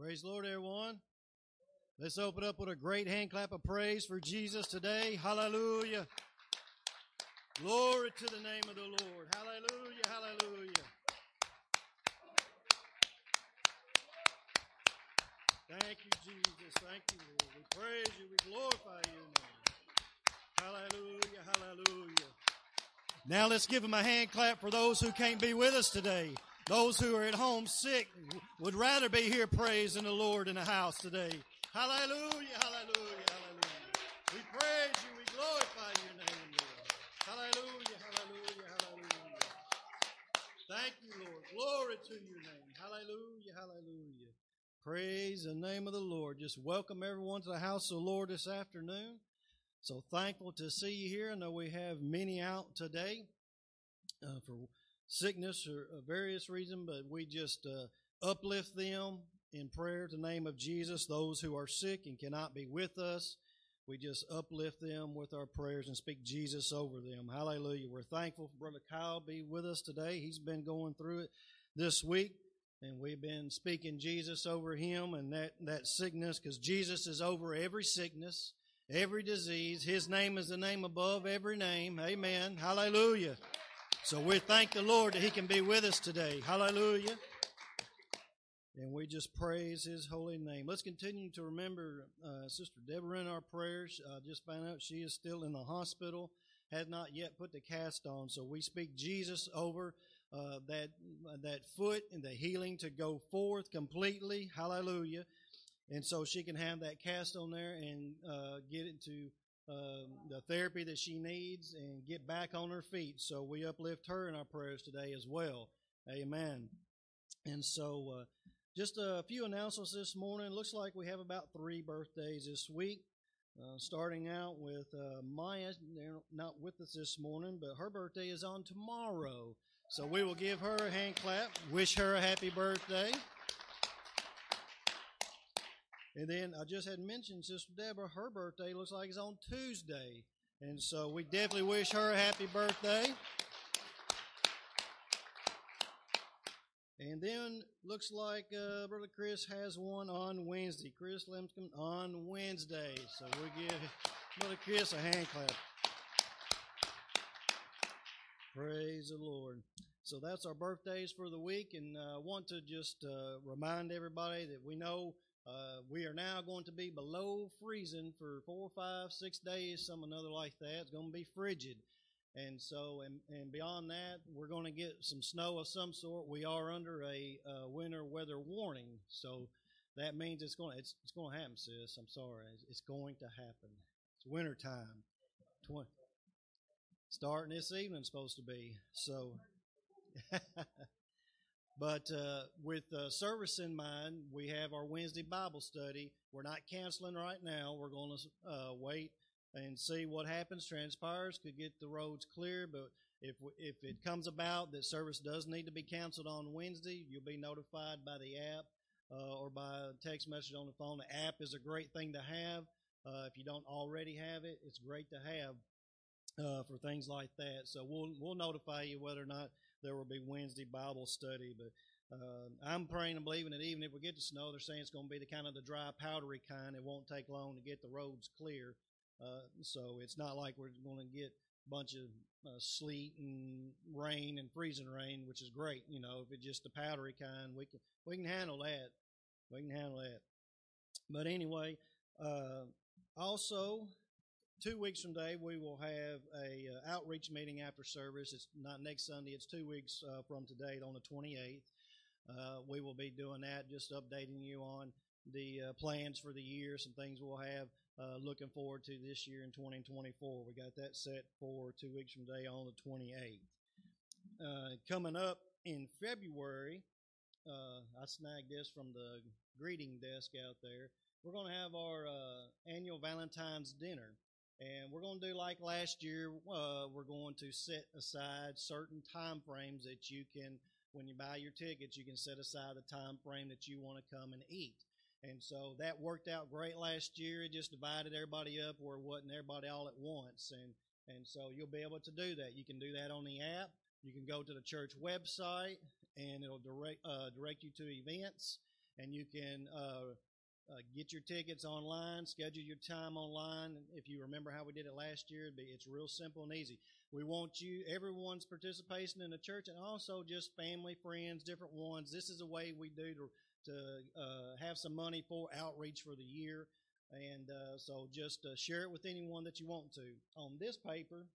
Praise the Lord, everyone. Let's open up with a great hand clap of praise for Jesus today. Hallelujah. Glory to the name of the Lord. Hallelujah. Hallelujah. Thank you, Jesus. Thank you, Lord. We praise you. We glorify your name. Hallelujah. Hallelujah. Now let's give him a hand clap for those who can't be with us today. Those who are at home sick would rather be here praising the Lord in the house today. Hallelujah, hallelujah, hallelujah. We praise you, we glorify your name, Lord. Hallelujah, hallelujah, hallelujah. Thank you, Lord. Glory to your name. Hallelujah, hallelujah. Praise the name of the Lord. Just welcome everyone to the house of the Lord this afternoon. So thankful to see you here. I know we have many out today uh, for sickness or various reasons, but we just uh, uplift them in prayer to the name of Jesus. Those who are sick and cannot be with us, we just uplift them with our prayers and speak Jesus over them. Hallelujah. We're thankful for Brother Kyle be with us today. He's been going through it this week. And we've been speaking Jesus over him and that, that sickness because Jesus is over every sickness, every disease. His name is the name above every name. Amen. Hallelujah. So we thank the Lord that He can be with us today. Hallelujah. And we just praise His holy name. Let's continue to remember uh, Sister Deborah in our prayers. I uh, just found out she is still in the hospital, has not yet put the cast on. So we speak Jesus over uh, that that foot and the healing to go forth completely. Hallelujah. And so she can have that cast on there and uh, get it to um, the therapy that she needs and get back on her feet. So we uplift her in our prayers today as well. Amen. And so, uh, just a few announcements this morning. Looks like we have about three birthdays this week. Uh, starting out with uh, Maya, they're not with us this morning, but her birthday is on tomorrow. So we will give her a hand clap, wish her a happy birthday. And then I just had mentioned Sister Deborah, her birthday looks like it's on Tuesday. And so we definitely wish her a happy birthday. And then looks like uh, Brother Chris has one on Wednesday. Chris Lemscomb on Wednesday. So we give Brother Chris a hand clap. Praise the Lord. So that's our birthdays for the week, and I uh, want to just uh, remind everybody that we know uh, we are now going to be below freezing for four, five, six days, some another like that. It's going to be frigid. And so, and, and beyond that, we're going to get some snow of some sort. We are under a uh, winter weather warning. So that means it's going to, it's, it's going to happen, sis. I'm sorry. It's, it's going to happen. It's winter time. 20, starting this evening, supposed to be. So, But uh, with service in mind, we have our Wednesday Bible study. We're not canceling right now. We're going to uh, wait and see what happens, transpires. Could get the roads clear, but if if it comes about that service does need to be canceled on Wednesday, you'll be notified by the app uh, or by text message on the phone. The app is a great thing to have. Uh, if you don't already have it, it's great to have uh, for things like that. So we'll we'll notify you whether or not there will be Wednesday Bible study. But uh, I'm praying and believing that even if we get the snow, they're saying it's going to be the kind of the dry, powdery kind. It won't take long to get the roads clear. Uh, so it's not like we're going to get a bunch of uh, sleet and rain and freezing rain, which is great. You know, if it's just the powdery kind, we can we can handle that. We can handle that. But anyway, uh, also two weeks from today, we will have a uh, outreach meeting after service. It's not next Sunday; it's two weeks uh, from today, on the 28th. Uh, we will be doing that, just updating you on the uh, plans for the year, some things we'll have uh, looking forward to this year in 2024. We got that set for two weeks from today, on the 28th. Uh, coming up in February, I snagged this from the greeting desk out there. We're going to have our annual Valentine's dinner. And we're going to do like last year. Uh, we're going to set aside certain time frames that you can, when you buy your tickets, you can set aside a time frame that you want to come and eat. And so that worked out great last year. It just divided everybody up where it wasn't everybody all at once. And, and so you'll be able to do that. You can do that on the app. You can go to the church website and it'll direct, uh, direct you to events and you can uh, uh, get your tickets online, schedule your time online. If you remember how we did it last year, it's real simple and easy. We want you, everyone's participation in the church, and also just family, friends, different ones. This is a way we do to to uh, have some money for outreach for the year. And uh, so just uh, share it with anyone that you want to. On this paper,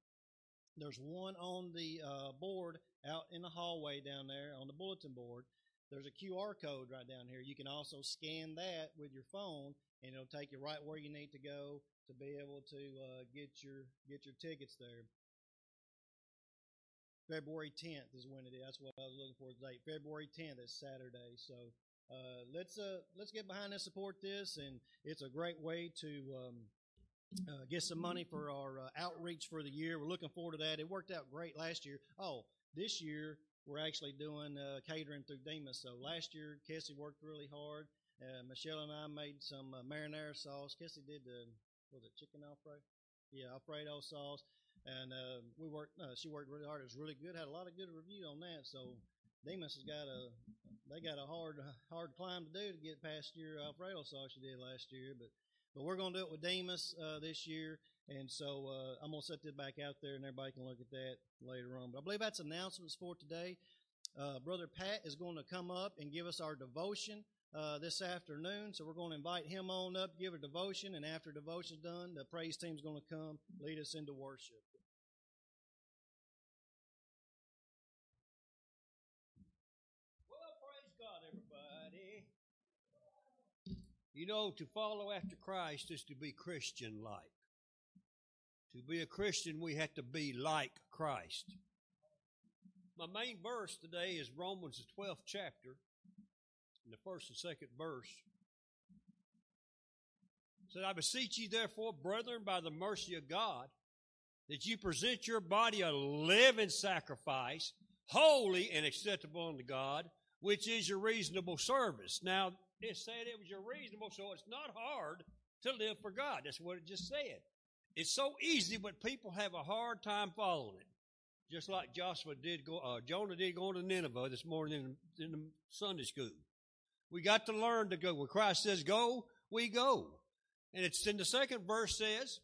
there's one on the uh, board out in the hallway down there on the bulletin board. There's a QR code right down here. You can also scan that with your phone, and it'll take you right where you need to go to be able to uh, get your get your tickets there. February 10th is when it is. That's what I was looking for today. February 10th is Saturday. So uh, let's uh, let's get behind and support this, and it's a great way to um, uh, get some money for our uh, outreach for the year. We're looking forward to that. It worked out great last year. Oh, this year we're actually doing uh, catering through Demos. So last year, Kessie worked really hard. Uh, Michelle and I made some uh, marinara sauce. Kessie did the was it chicken alfredo? Yeah, alfredo sauce, and uh, we worked. Uh, she worked really hard. It was really good. Had a lot of good review on that. So Demos has got a they got a hard hard climb to do to get past your alfredo sauce you did last year, but but we're going to do it with Demos uh, this year. And so uh, I'm going to set this back out there and everybody can look at that later on. But I believe that's announcements for today. Uh, Brother Pat is going to come up and give us our devotion uh, this afternoon. So we're going to invite him on up, give a devotion, and after devotion's done, the praise team's going to come lead us into worship. Well, praise God, everybody. You know, to follow after Christ is to be Christian like. To be a Christian, we have to be like Christ. My main verse today is Romans, the 12th chapter, in the first and second verse. It said, I beseech you, therefore, brethren, by the mercy of God, that you present your body a living sacrifice, holy and acceptable unto God, which is your reasonable service. Now, it said it was your reasonable, so it's not hard to live for God. That's what it just said. It's so easy, but people have a hard time following it. Just like Joshua did go, uh, Jonah did go to Nineveh this morning in, in the Sunday school. We got to learn to go. When Christ says go, we go. And it's in the second verse says,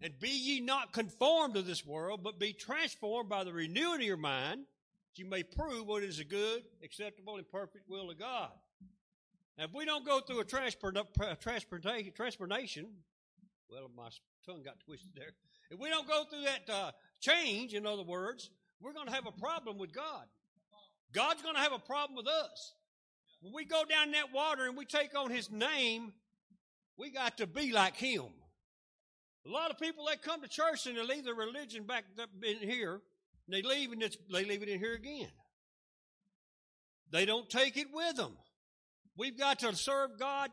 and be ye not conformed to this world, but be transformed by the renewing of your mind, that you may prove what is a good, acceptable, and perfect will of God. Now, if we don't go through a transportation, well, my tongue got twisted there. If we don't go through that uh, change, in other words, we're going to have a problem with God. God's going to have a problem with us. When we go down that water and we take on His name, we got to be like Him. A lot of people that come to church and they leave their religion back in here, they leave and they leave it in here again. They don't take it with them. We've got to serve God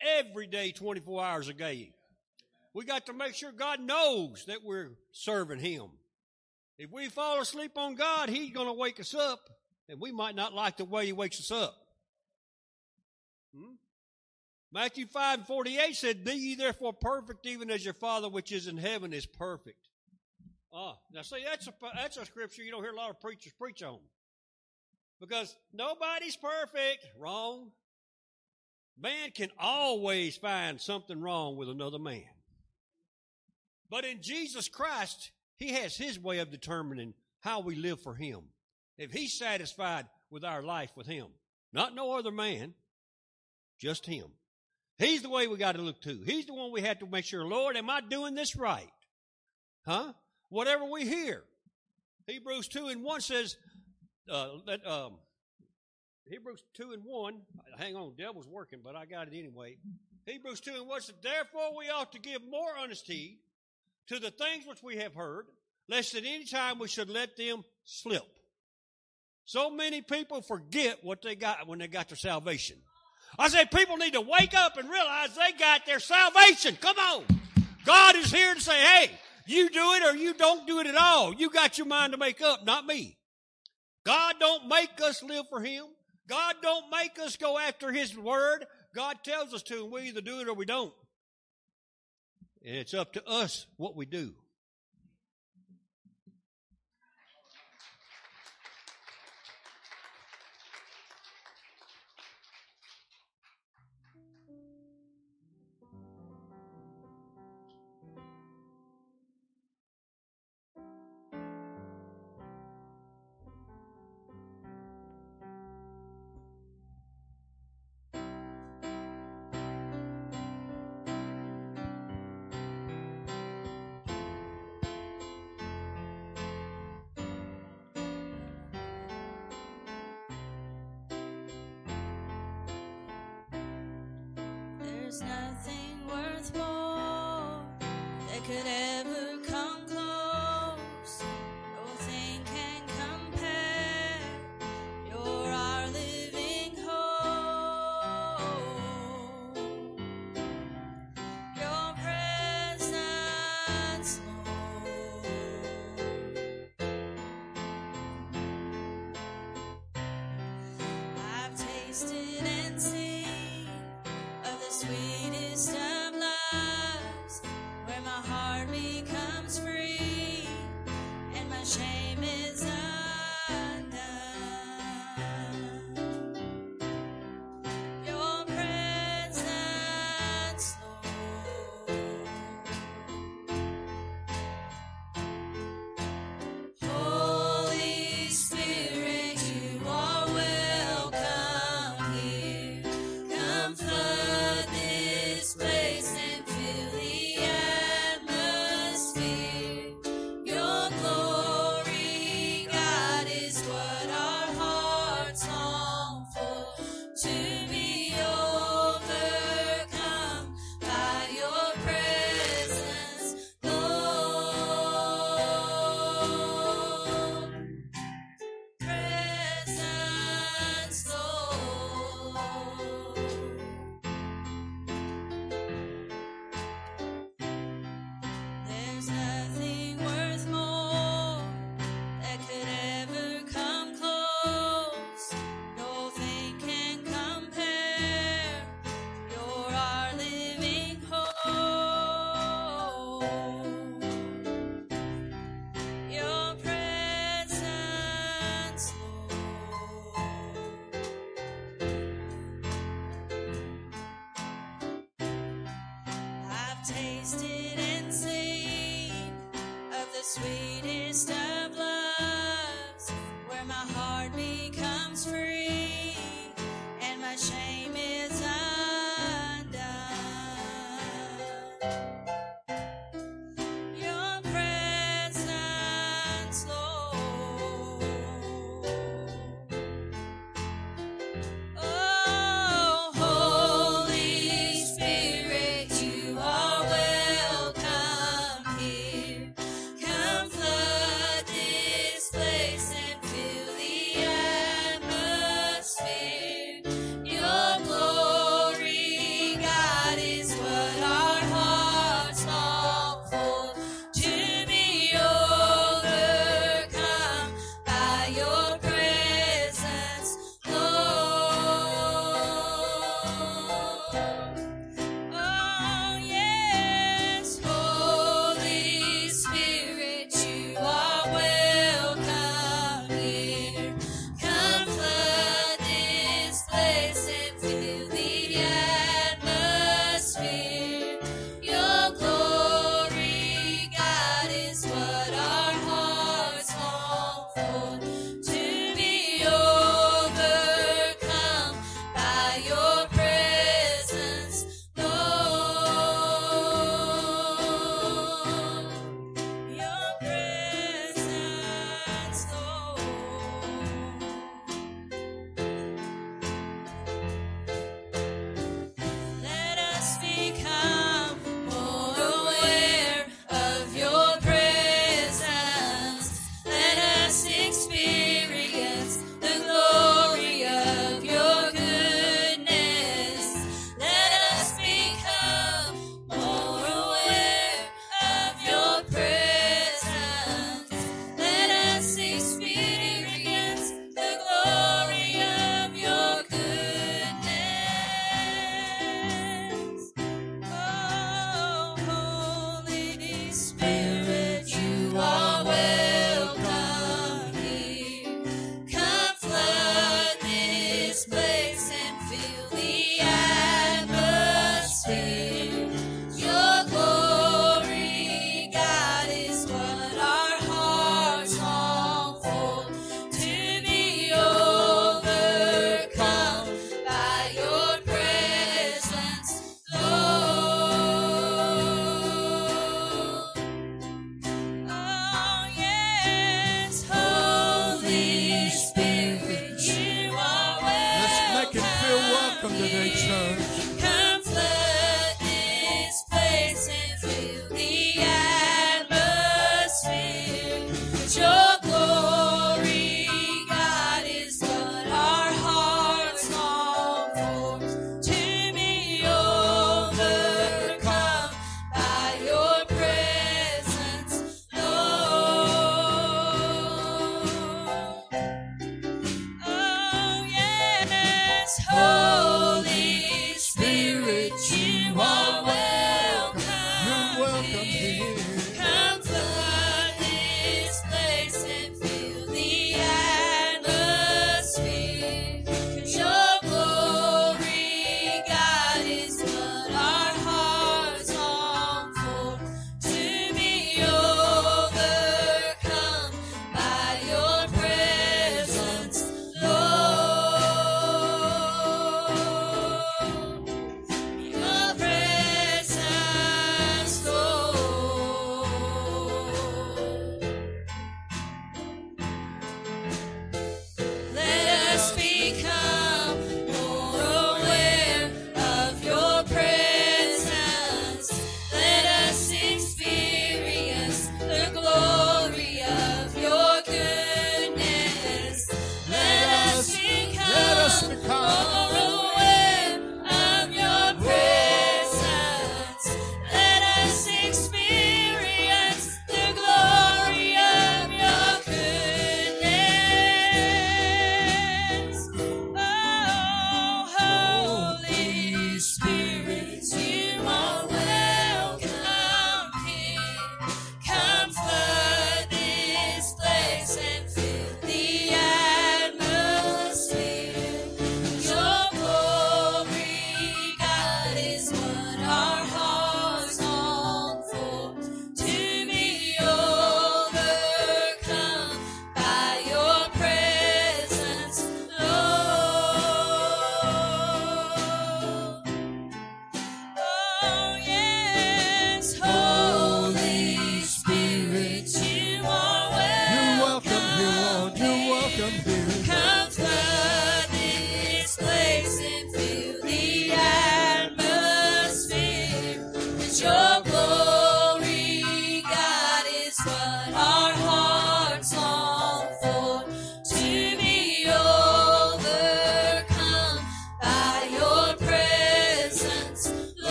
every day, 24 hours a day. We got to make sure God knows that we're serving Him. If we fall asleep on God, He's going to wake us up, and we might not like the way He wakes us up. Hmm? Matthew 5 and 48 said, Be ye therefore perfect, even as your Father which is in heaven is perfect. Ah, now see, that's a, that's a scripture you don't hear a lot of preachers preach on. Because nobody's perfect. Wrong. Man can always find something wrong with another man. But in Jesus Christ, He has His way of determining how we live for Him. If He's satisfied with our life with Him, not no other man, just Him. He's the way we got to look to. He's the one we have to make sure, Lord, am I doing this right? Huh? Whatever we hear. Hebrews 2 and 1 says, uh, that, um, Hebrews 2 and 1, hang on, devil's working, but I got it anyway. Hebrews 2 and 1 says, Therefore we ought to give more honesty to the things which we have heard, lest at any time we should let them slip. So many people forget what they got when they got their salvation. I say people need to wake up and realize they got their salvation. Come on. God is here to say, hey, you do it or you don't do it at all. You got your mind to make up, not me. God don't make us live for Him. God don't make us go after His word. God tells us to, and we either do it or we don't. It's up to us what we do. Nothing worth more that could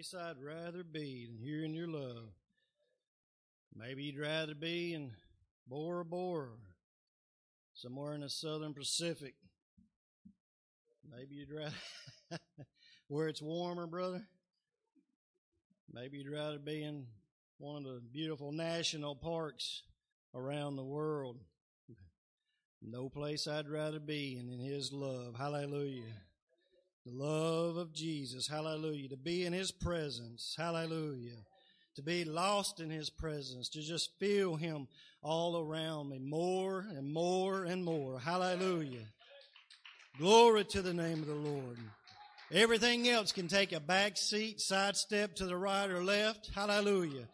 place I'd rather be than here in your love. Maybe you'd rather be in Bora Bora, somewhere in the southern Pacific. Maybe you'd rather where it's warmer, brother. Maybe you'd rather be in one of the beautiful national parks around the world. No place I'd rather be than in His love. Hallelujah. The love of Jesus. Hallelujah. To be in His presence. Hallelujah. To be lost in His presence. To just feel Him all around me more and more and more. Hallelujah. Glory to the name of the Lord. Everything else can take a back seat, sidestep to the right or left. Hallelujah.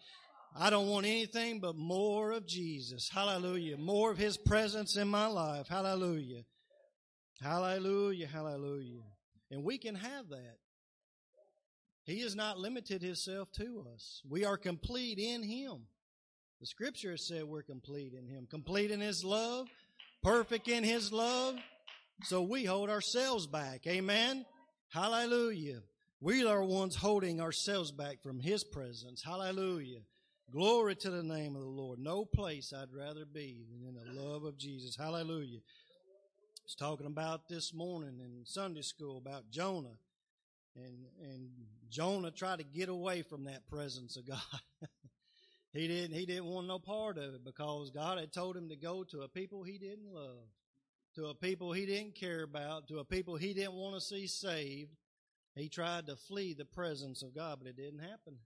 I don't want anything but more of Jesus. Hallelujah. More of His presence in my life. Hallelujah. Hallelujah. Hallelujah. And we can have that. He has not limited Himself to us. We are complete in Him. The scripture has said we're complete in Him. Complete in His love, perfect in His love. So we hold ourselves back. Amen. Hallelujah. We are ones holding ourselves back from His presence. Hallelujah. Glory to the name of the Lord. No place I'd rather be than in the love of Jesus. Hallelujah. Was talking about this morning in Sunday school about Jonah. And, and Jonah tried to get away from that presence of God. he didn't, he didn't want no part of it because God had told him to go to a people he didn't love, to a people he didn't care about, to a people he didn't want to see saved. He tried to flee the presence of God, but it didn't happen.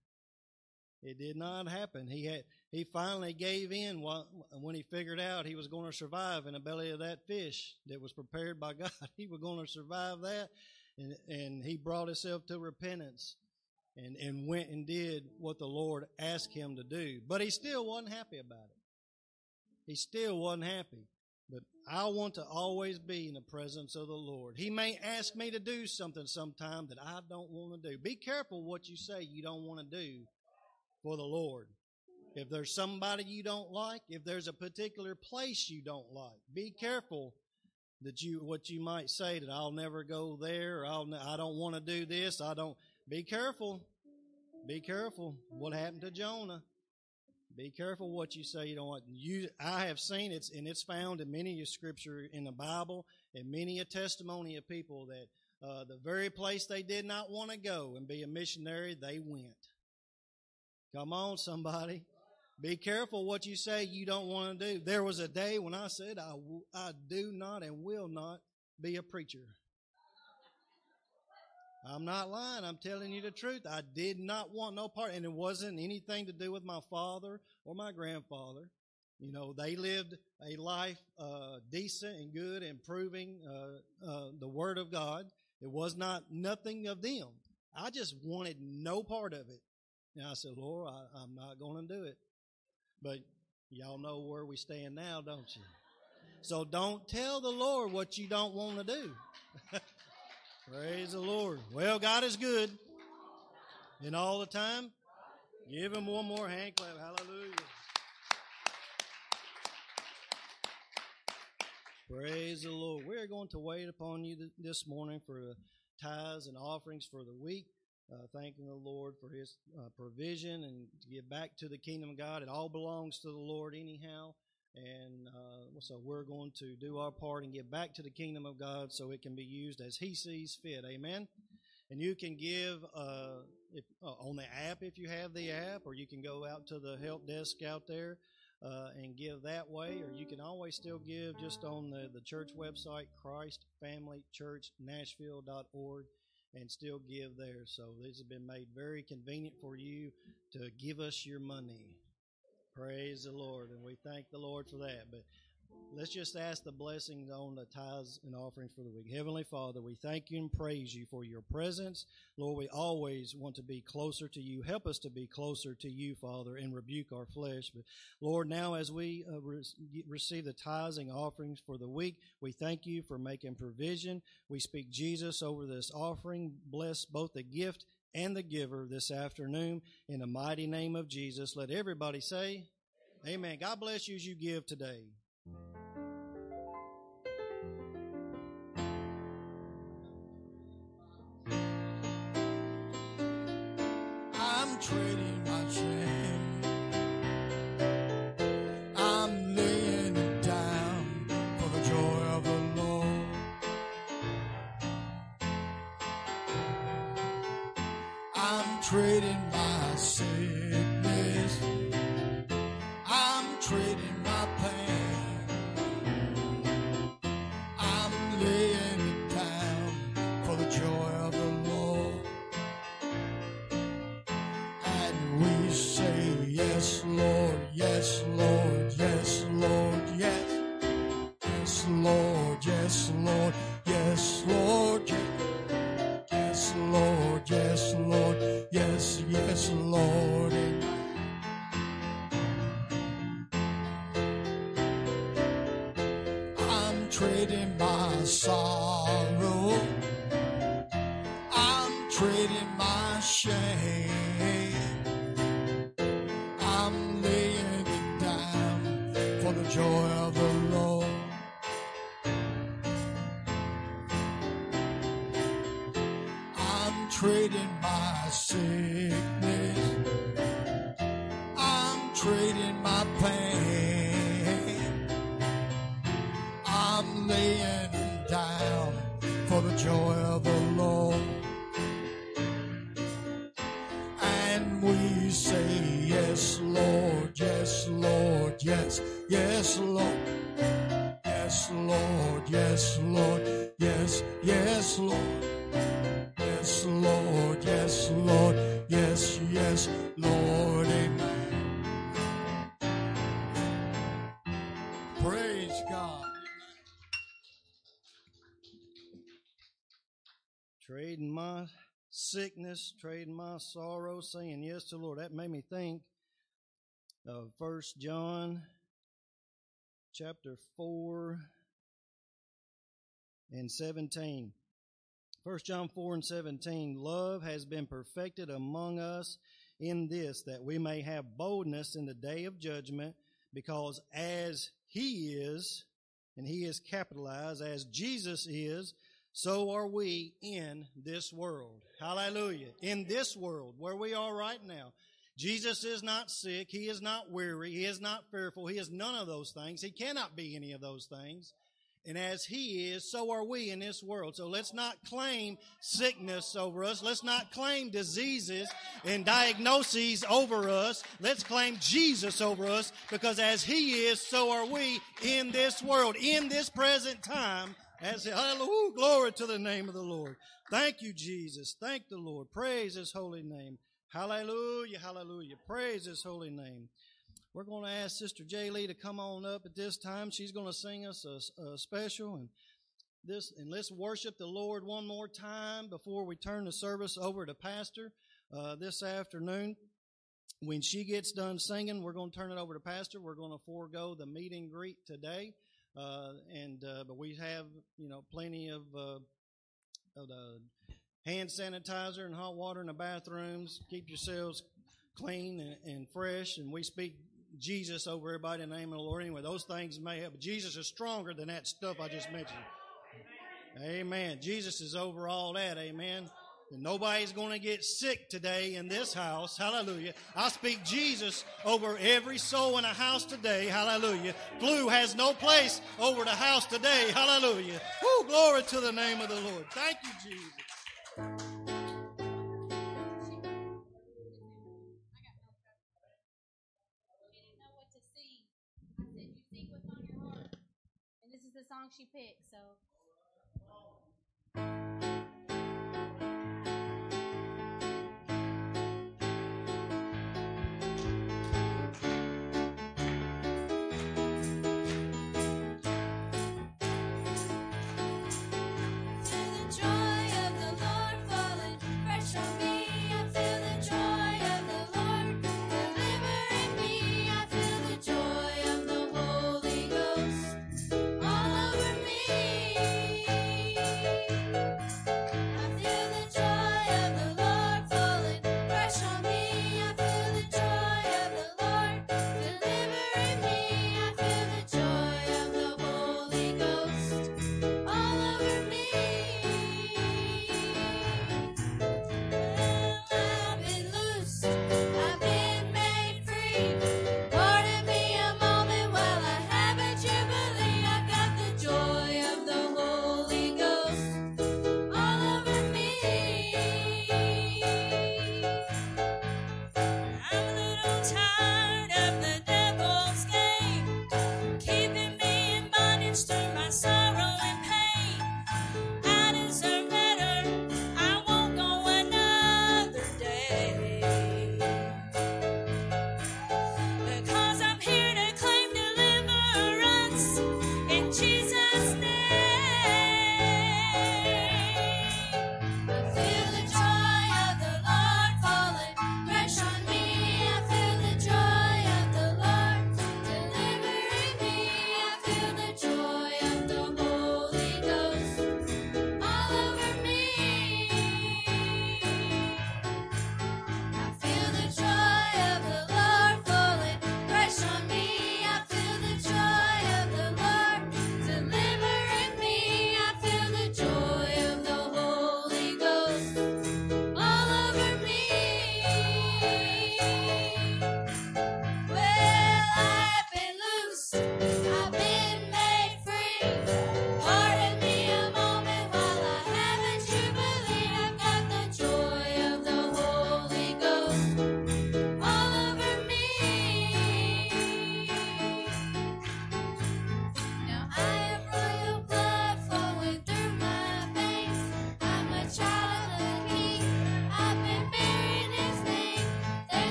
It did not happen. He had he finally gave in when he figured out he was going to survive in the belly of that fish that was prepared by God. He was going to survive that, and and he brought himself to repentance, and and went and did what the Lord asked him to do. But he still wasn't happy about it. He still wasn't happy. But I want to always be in the presence of the Lord. He may ask me to do something sometime that I don't want to do. Be careful what you say you don't want to do for the Lord. If there's somebody you don't like, if there's a particular place you don't like, be careful that you what you might say that I'll never go there. I'll I don't want to do this. I don't. Be careful. Be careful. What happened to Jonah? Be careful what you say you don't want. You, I have seen it, and it's found in many a scripture in the Bible, and many a testimony of people that uh, the very place they did not want to go and be a missionary, they went. Come on, somebody. Be careful what you say you don't want to do. There was a day when I said, I, w- I do not and will not be a preacher. I'm not lying. I'm telling you the truth. I did not want no part, and it wasn't anything to do with my father or my grandfather. You know, they lived a life uh, decent and good and proving uh, uh, the Word of God. It was not nothing of them. I just wanted no part of it. And I said, Lord, I, I'm not going to do it. But y'all know where we stand now, don't you? So don't tell the Lord what you don't want to do. Praise the Lord. Well, God is good. And all the time, give him one more hand clap. Hallelujah. Praise the Lord. We're going to wait upon you this morning for tithes and offerings for the week uh, thanking the Lord for His uh, provision and to give back to the kingdom of God. It all belongs to the Lord anyhow. And uh, so we're going to do our part and give back to the kingdom of God so it can be used as He sees fit. Amen. And you can give uh, if, uh, on the app if you have the app, or you can go out to the help desk out there uh, and give that way, or you can always still give just on the, the church website, ChristFamilyChurchNashville.org and still give there. So this has been made very convenient for you to give us your money. Praise the Lord. And we thank the Lord for that. But let's just ask the blessings on the tithes and offerings for the week. Heavenly Father, we thank you and praise you for your presence. Lord, we always want to be closer to you. Help us to be closer to you, Father, and rebuke our flesh. But Lord, now as we uh, re- receive the tithes and offerings for the week, we thank you for making provision. We speak Jesus over this offering. Bless both the gift and the giver this afternoon. In the mighty name of Jesus, let everybody say, Amen. God bless you as you give today. Trading my sickness, trading my sorrow, saying yes to Lord. That made me think of First John chapter four and seventeen. First John four and seventeen. Love has been perfected among us in this, that we may have boldness in the day of judgment, because as He is, and He is capitalized, as Jesus is, so are we in this world. Hallelujah. In this world, where we are right now. Jesus is not sick. He is not weary. He is not fearful. He is none of those things. He cannot be any of those things. And as He is, so are we in this world. So let's not claim sickness over us. Let's not claim diseases and diagnoses over us. Let's claim Jesus over us because as He is, so are we in this world, in this present time. As hallelujah, glory to the name of the Lord. Thank you, Jesus. Thank the Lord. Praise His holy name. Hallelujah, hallelujah. Praise His holy name. We're going to ask Sister J. Lee to come on up at this time. She's going to sing us a, a special and this, and let's worship the Lord one more time before we turn the service over to Pastor uh, this afternoon. When she gets done singing, we're going to turn it over to Pastor. We're going to forego the meet and greet today, and uh, but we have you know plenty of uh, of the hand sanitizer and hot water in the bathrooms. Keep yourselves clean and, and fresh, and we speak Jesus over everybody in the name of the Lord. Anyway, those things may help. but Jesus is stronger than that stuff I just mentioned. Amen. Jesus is over all that. Amen. And nobody's going to get sick today in this house. Hallelujah. I speak Jesus over every soul in a house today. Hallelujah. Flu has no place over the house today. Hallelujah. Woo, glory to the name of the Lord. Thank you, Jesus. That. She didn't know what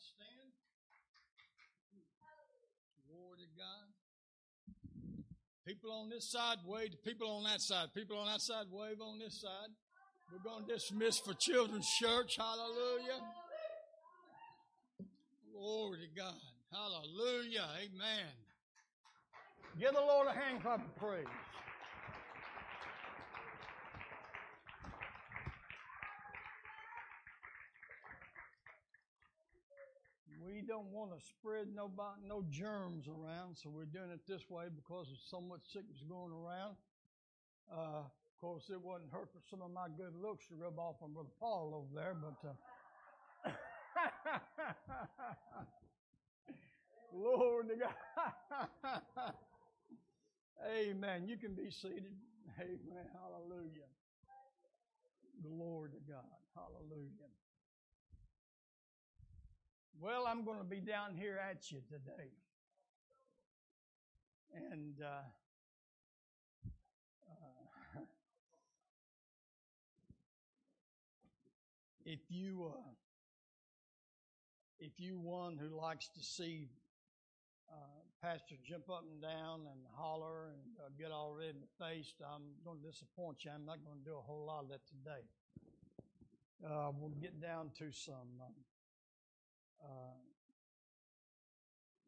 stand. Glory to God. People on this side wave people on that side. People on that side wave on this side. We're going to dismiss for children's church. Hallelujah. Glory to God. Hallelujah. Amen. Give the Lord a hand clap of praise. We don't want to spread no, no germs around, so we're doing it this way because there's so much sickness going around. Uh, of course, it wouldn't hurt for some of my good looks to rub off on Brother Paul over there, but uh, Lord to God. Amen. You can be seated. Amen. Hallelujah. Glory to God. Hallelujah. Well, I'm going to be down here at you today. And uh, uh, if you uh, if you one who likes to see uh, pastor jump up and down and holler and uh, get all red in the face, I'm going to disappoint you. I'm not going to do a whole lot of that today. Uh, we'll get down to some uh,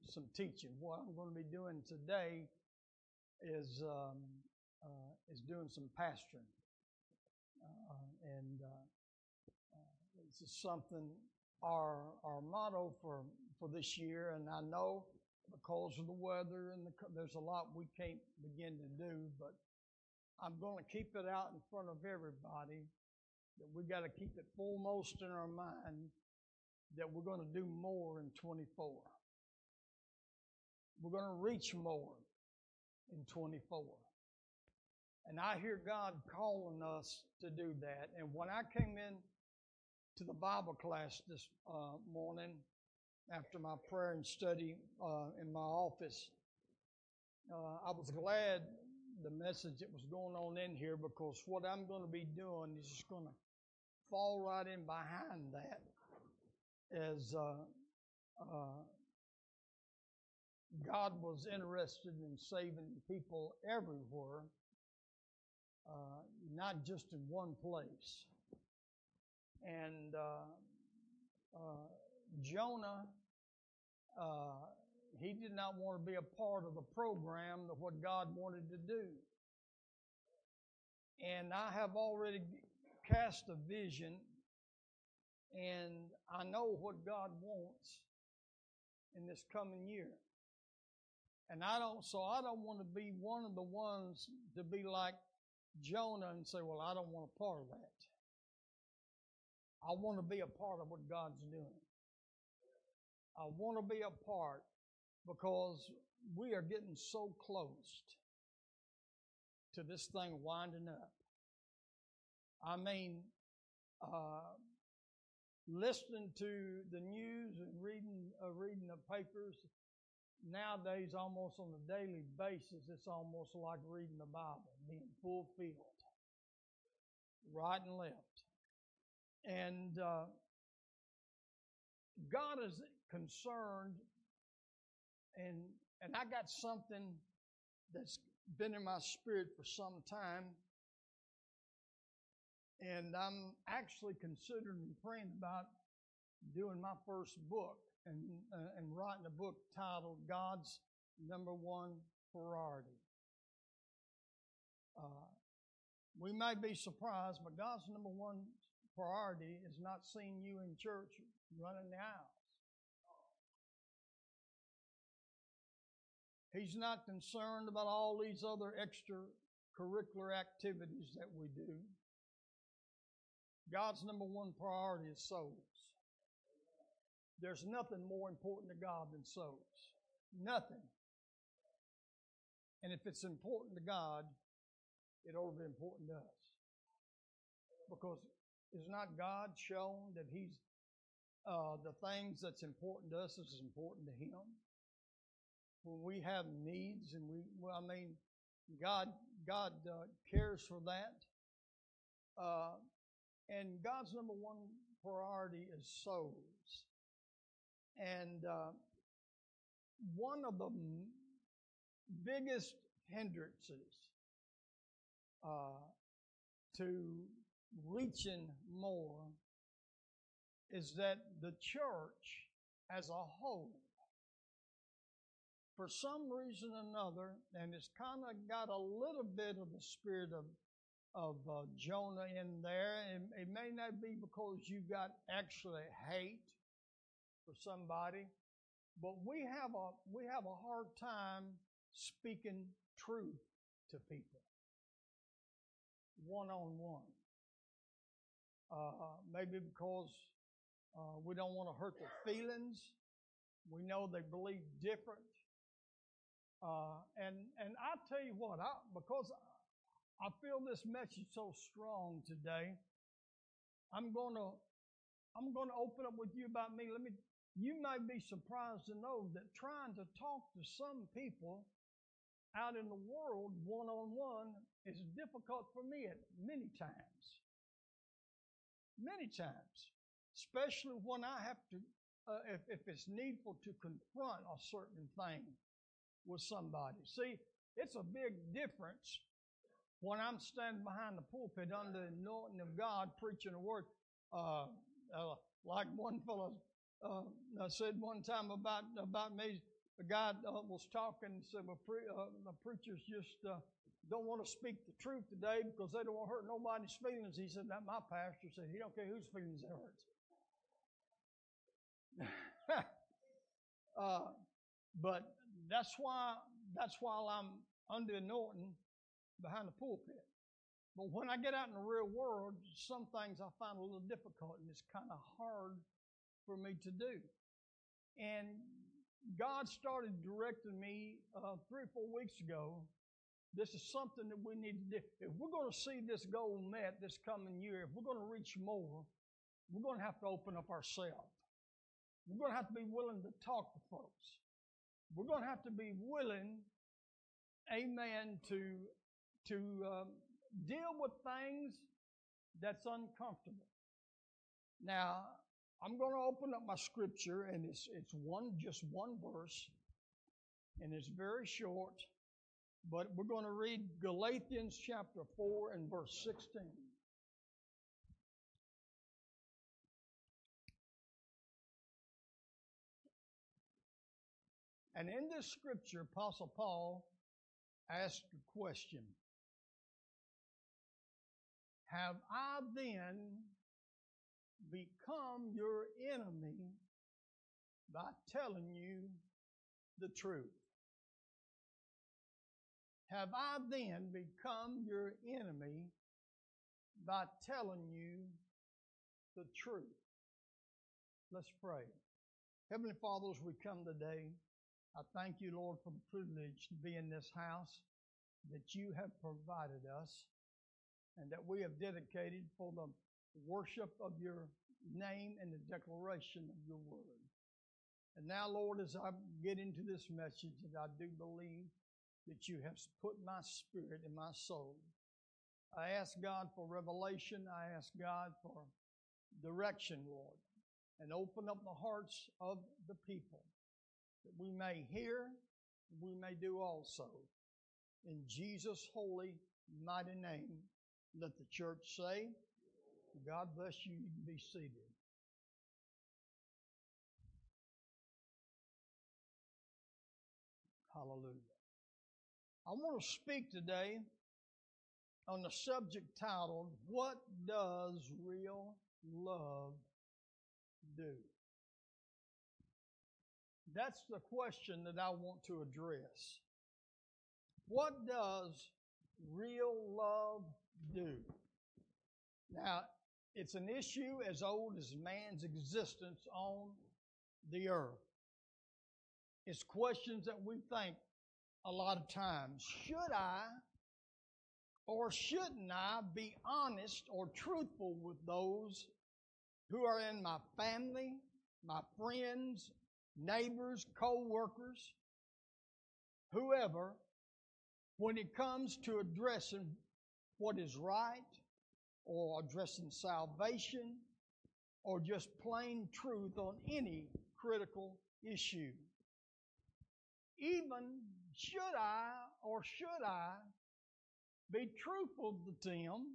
some teaching. What I'm going to be doing today is um, uh, is doing some pastoring, uh, and this is something our our motto for for this year. And I know because of the weather and the, there's a lot we can't begin to do, but I'm going to keep it out in front of everybody that we got to keep it foremost in our mind that we're going to do more in 24. We're going to reach more in 24. And I hear God calling us to do that. And when I came in to the Bible class this uh, morning, after my prayer and study uh, in my office, uh, I was glad the message that was going on in here because what I'm going to be doing is just going to fall right in behind that as uh, uh, God was interested in saving people everywhere, uh, not just in one place. And uh, uh, Jonah, uh, he did not want to be a part of the program of what God wanted to do. And I have already cast a vision and I know what God wants in this coming year. And I don't, so I don't want to be one of the ones to be like Jonah and say, well, I don't want a part of that. I want to be a part of what God's doing. I want to be a part because we are getting so close to this thing winding up. I mean, uh, listening to the news and reading uh, reading the papers nowadays almost on a daily basis it's almost like reading the bible being fulfilled right and left. And uh, god is concerned and and i got something that's been in my spirit for some time and I'm actually considering and praying about doing my first book and, uh, and writing a book titled God's Number One Priority. Uh, we may be surprised, but God's number one priority is not seeing you in church running the aisles. He's not concerned about all these other extracurricular activities that we do. God's number one priority is souls. There's nothing more important to God than souls. Nothing. And if it's important to God, it ought to be important to us. Because is not God shown that He's uh, the things that's important to us is important to Him? When we have needs and we, well, I mean, God, God uh, cares for that. Uh, and God's number one priority is souls. And uh, one of the biggest hindrances uh, to reaching more is that the church as a whole, for some reason or another, and it's kind of got a little bit of the spirit of of uh, Jonah in there, and it may not be because you got actually hate for somebody, but we have a we have a hard time speaking truth to people one on one. Maybe because uh, we don't want to hurt their feelings. We know they believe different. Uh, and and I tell you what, I, because I feel this message so strong today, I'm gonna I'm gonna open up with you about me. Let me. You might be surprised to know that trying to talk to some people out in the world one on one is difficult for me at many times. Many times, especially when I have to, uh, if, if it's needful to confront a certain thing with somebody. See, it's a big difference when I'm standing behind the pulpit under the anointing of God preaching a word. Uh, uh, like one fellow uh, said one time about about me, the guy was talking and said, well, pre- uh, the preachers just uh, don't want to speak the truth today because they don't want to hurt nobody's feelings. He said, that my pastor said, he don't care whose feelings it hurts. uh, but that's why that's why I'm under anointing behind the pulpit. But when I get out in the real world, some things I find a little difficult and it's kind of hard for me to do. And God started directing me uh, three or four weeks ago. This is something that we need to do. If we're going to see this goal met this coming year, if we're going to reach more, we're going to have to open up ourselves. We're going to have to be willing to talk to folks. We're going to have to be willing, amen, to to um, deal with things that's uncomfortable. Now, I'm going to open up my scripture, and it's it's one just one verse, and it's very short, but we're going to read Galatians chapter four and verse sixteen. And in this scripture, Apostle Paul asked a question Have I then become your enemy by telling you the truth? Have I then become your enemy by telling you the truth? Let's pray. Heavenly Father, as we come today, I thank you, Lord, for the privilege to be in this house that you have provided us and that we have dedicated for the worship of your name and the declaration of your word. And now, Lord, as I get into this message, and I do believe that you have put my spirit in my soul. I ask God for revelation. I ask God for direction, Lord, and open up the hearts of the people that we may hear, we may do also. In Jesus' holy, mighty name, let the church say, God bless you. You can be seated. Hallelujah. I want to speak today on the subject titled, What Does Real Love Do? That's the question that I want to address. What does real love do? Now, it's an issue as old as man's existence on the earth. It's questions that we think a lot of times. Should I or shouldn't I be honest or truthful with those who are in my family, my friends, neighbors, co workers, whoever, when it comes to addressing what is right or addressing salvation or just plain truth on any critical issue. Even should I or should I be truthful to them,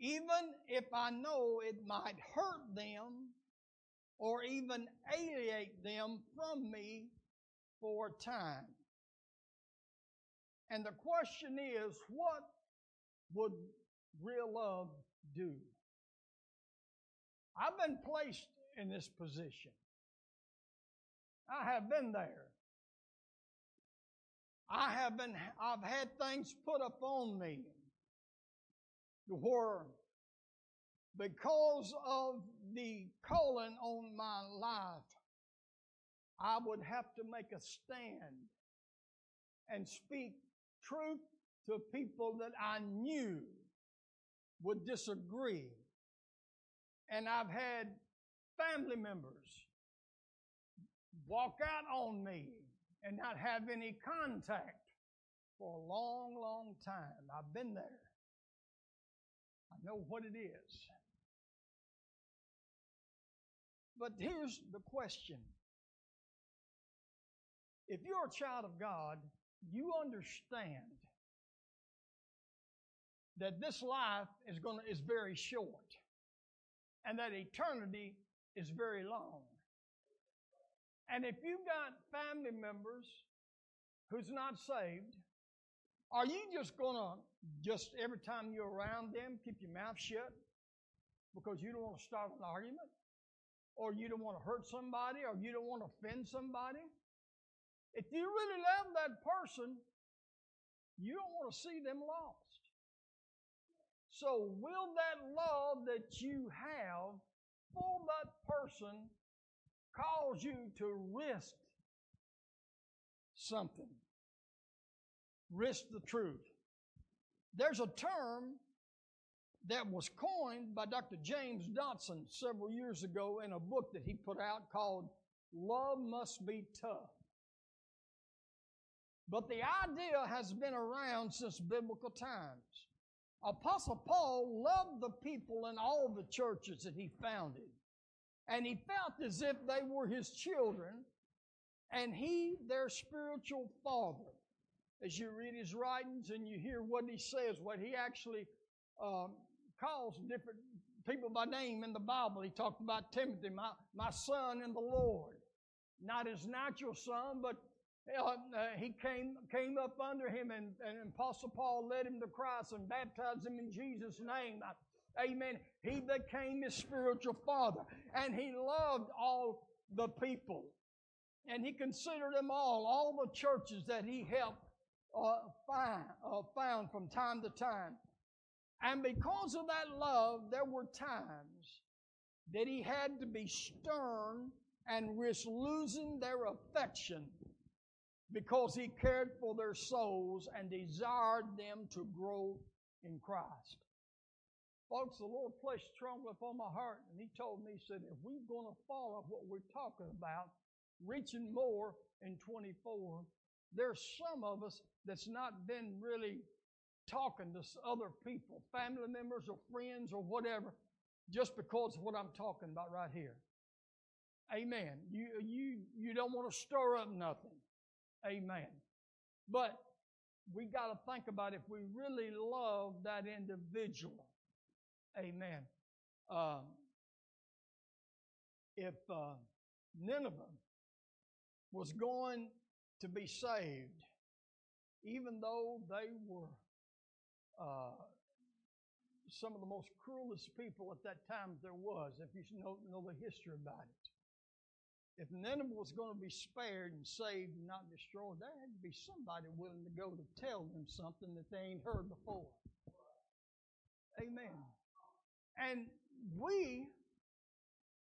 even if I know it might hurt them or even alienate them from me for a time? And the question is, what would real love do? I've been placed in this position. I have been there. I have been, I've had things put upon me where because of the calling on my life, I would have to make a stand and speak truth to people that I knew would disagree. And I've had family members walk out on me and not have any contact for a long, long time. I've been there. I know what it is. But here's the question. If you're a child of God, you understand that this life is going is very short and that eternity is very long. And if you've got family members who's not saved, are you just going to just every time you're around them keep your mouth shut because you don't want to start an argument or you don't want to hurt somebody or you don't want to offend somebody? If you really love that person, you don't want to see them lost. So, will that love that you have for that person cause you to risk something? Risk the truth. There's a term that was coined by Dr. James Dobson several years ago in a book that he put out called Love Must Be Tough. But the idea has been around since biblical times. Apostle Paul loved the people in all the churches that he founded. And he felt as if they were his children and he their spiritual father. As you read his writings and you hear what he says, what he actually um, calls different people by name in the Bible. He talked about Timothy, my, my son in the Lord. Not his natural son, but uh, he came came up under him, and, and Apostle Paul led him to Christ and baptized him in Jesus' name. Amen. He became his spiritual father, and he loved all the people, and he considered them all, all the churches that he helped uh, find, uh, found from time to time. And because of that love, there were times that he had to be stern and risk losing their affection because he cared for their souls and desired them to grow in Christ. Folks, the Lord placed trembling upon my heart, and He told me, He said, if we're going to follow what we're talking about, reaching more in 24, there's some of us that's not been really talking to other people, family members or friends or whatever, just because of what I'm talking about right here. Amen. You, you, you don't want to stir up nothing. Amen. But we got to think about if we really love that individual. Amen. Um, if uh, Nineveh was going to be saved, even though they were uh, some of the most cruelest people at that time there was, if you know, know the history about it. If Nineveh was going to be spared and saved and not destroyed, there had to be somebody willing to go to tell them something that they ain't heard before. Amen. And we,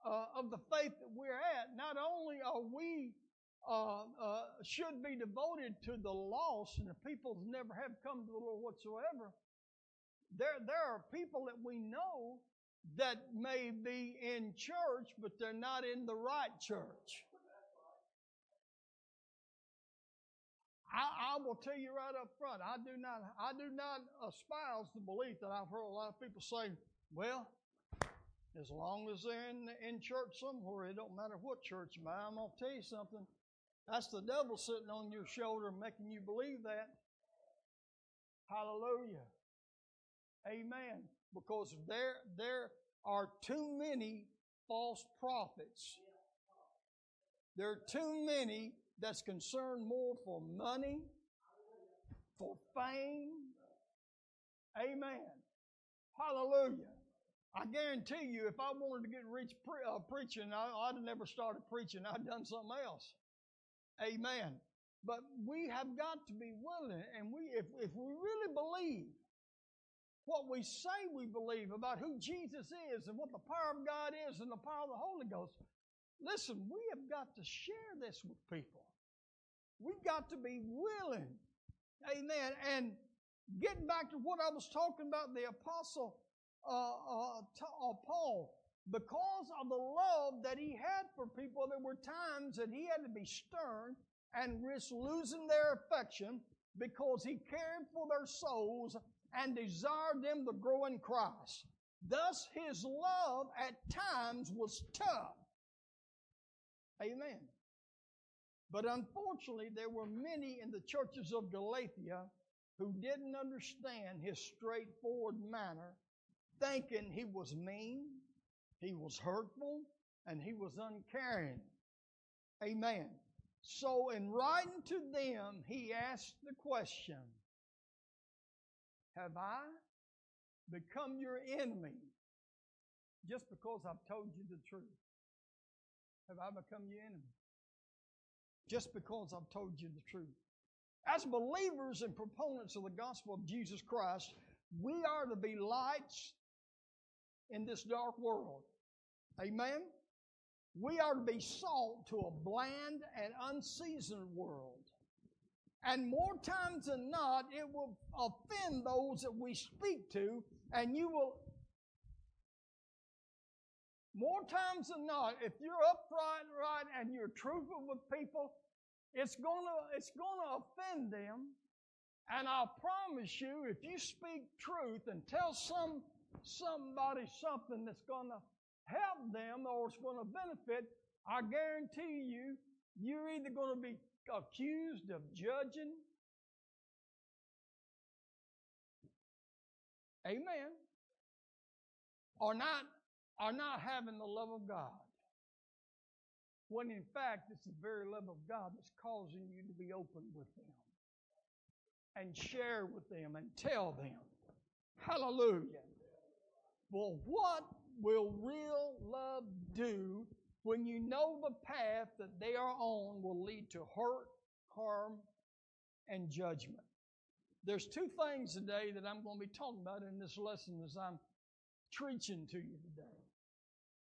uh, of the faith that we're at, not only are we uh, uh, should be devoted to the lost and the people never have come to the Lord whatsoever. There, there are people that we know that may be in church, but they're not in the right church. I, I, will tell you right up front, I do not, I do not espouse the belief that I've heard a lot of people say, well, As long as they're in, in church somewhere, it don't matter what church I'm going to tell you something. That's the devil sitting on your shoulder making you believe that. Hallelujah. Amen. Because there, there are too many false prophets. There are too many that's concerned more for money, for fame. Amen. Hallelujah. I guarantee you, if I wanted to get rich pre- uh, preaching, I, I'd have never started preaching. I'd done something else. Amen. But we have got to be willing, and we, if, if we really believe what we say we believe about who Jesus is and what the power of God is and the power of the Holy Ghost, listen, we have got to share this with people. We've got to be willing. Amen. And getting back to what I was talking about, the apostle uh, uh, uh, Paul, because of the love that he had for people, there were times that he had to be stern and risk losing their affection because he cared for their souls and desired them to grow in Christ. Thus, his love at times was tough. Amen. But unfortunately, there were many in the churches of Galatia who didn't understand his straightforward manner, thinking he was mean, he was hurtful, and he was uncaring. Amen. So, in writing to them, he asked the question Have I become your enemy just because I've told you the truth? Have I become your enemy? Just because I've told you the truth. As believers and proponents of the gospel of Jesus Christ, we are to be lights in this dark world. Amen? We are to be salt to a bland and unseasoned world. And more times than not, it will offend those that we speak to, and you will. More times than not, if you're upright, right, and you're truthful with people, it's gonna it's gonna offend them. And I promise you, if you speak truth and tell some somebody something that's gonna help them or it's to benefit, I guarantee you, you're either to be accused of judging. Amen. Or not, or not having the love of God. When in fact, it's the very love of God that's causing you to be open with them and share with them and tell them. Hallelujah. Well, what will real love do when you know the path that they are on will lead to hurt, harm, and judgment? There's two things today that I'm going to be talking about in this lesson as I'm preaching to you today.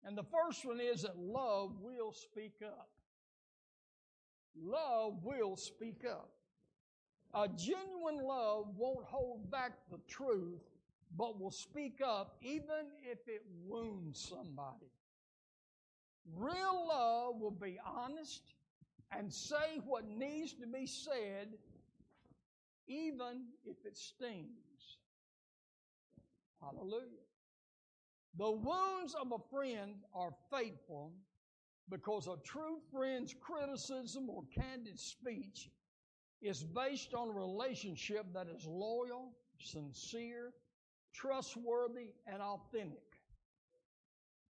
And the first one is that love will speak up. Love will speak up. A genuine love won't hold back the truth but will speak up even if it wounds somebody. Real love will be honest and say what needs to be said, even if it stings. Hallelujah. The wounds of a friend are faithful because a true friend's criticism or candid speech is based on a relationship that is loyal, sincere, trustworthy, and authentic.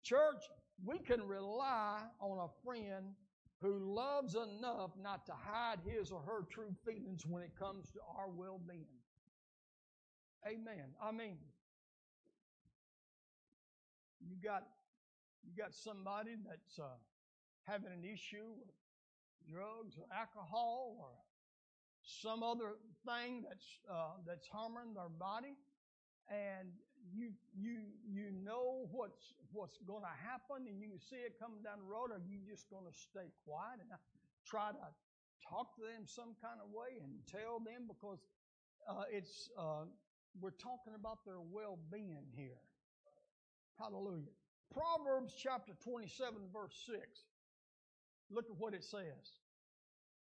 Church, we can rely on a friend who loves enough not to hide his or her true feelings when it comes to our well being. Amen. I mean, you got you got somebody that's uh, having an issue with drugs or alcohol or some other thing that's uh, that's harming their body, and you you you know what's what's going to happen and you can see it coming down the road or you just going to stay quiet and try to talk to them some kind of way and tell them because uh, it's uh, we're talking about their well-being here. Hallelujah. Proverbs chapter 27 verse 6 look at what it says.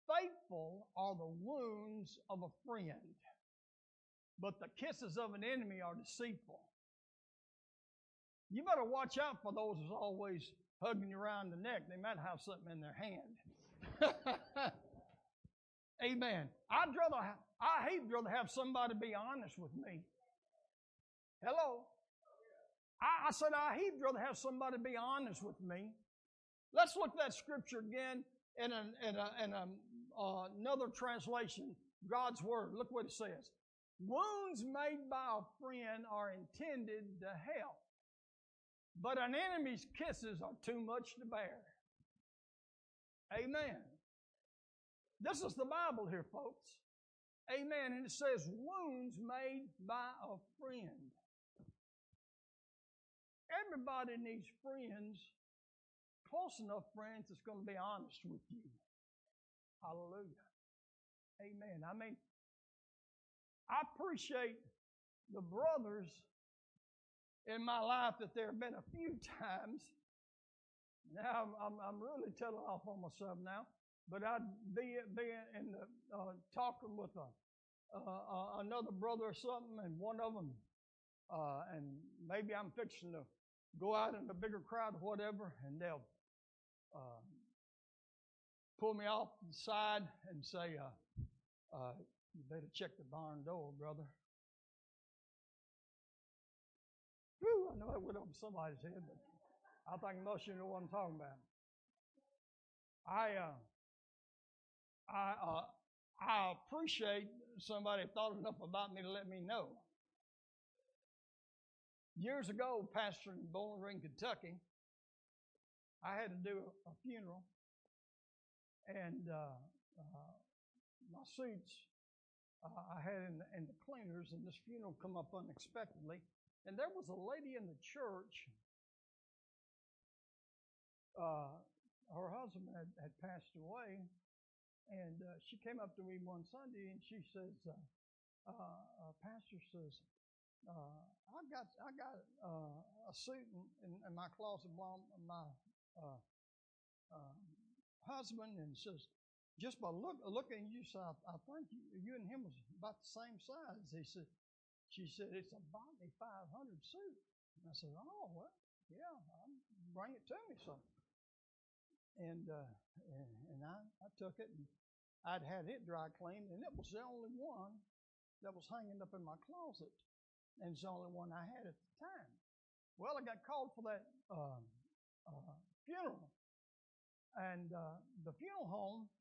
Faithful are the wounds of a friend but the kisses of an enemy are deceitful. You better watch out for those who's always hugging you around the neck. They might have something in their hand. Amen. I'd rather, ha- I hate rather have somebody be honest with me. Hello. I, I said I hate rather have somebody be honest with me. Let's look at that scripture again in, in, a, in a, uh, another translation. God's word. Look what it says. Wounds made by a friend are intended to help, but an enemy's kisses are too much to bear. Amen. This is the Bible here, folks. Amen. And it says, wounds made by a friend. Everybody needs friends, close enough friends that's going to be honest with you. Hallelujah. Amen. I mean, I appreciate the brothers in my life that there have been a few times. Now I'm, I'm, I'm really telling off on myself now, but I'd be be in the, uh, talking with a, uh, uh, another brother or something, and one of them, uh, and maybe I'm fixing to go out in a bigger crowd or whatever, and they'll uh, pull me off the side and say, uh, "You better check the barn door, brother." Whew, I know that went over somebody's head, but I think most of you know what I'm talking about. I uh, I uh, I appreciate somebody thought enough about me to let me know. Years ago, pastoring in Bowling Green, Kentucky, I had to do a, funeral, and uh, uh, my suits I had in the, in the cleaners, and this funeral come up unexpectedly, and there was a lady in the church. Uh, her husband had, had passed away, and uh, she came up to me one Sunday and she says, uh, uh, uh, "Pastor says, uh, I got I got a suit in, in, in my closet my uh, husband, and says." Just by look, looking you, so I, I think you, you and him was about the same size. He said, she said, it's a Botany 500 suit. And I said, oh, well, yeah, I'll bring it to me. So, and, uh, and, and I, I took it and I'd had it dry cleaned and it was the only one that was hanging up in my closet. And it's the only one I had at the time. Well, I got called for that, uh, uh, funeral. And, uh, the funeral home,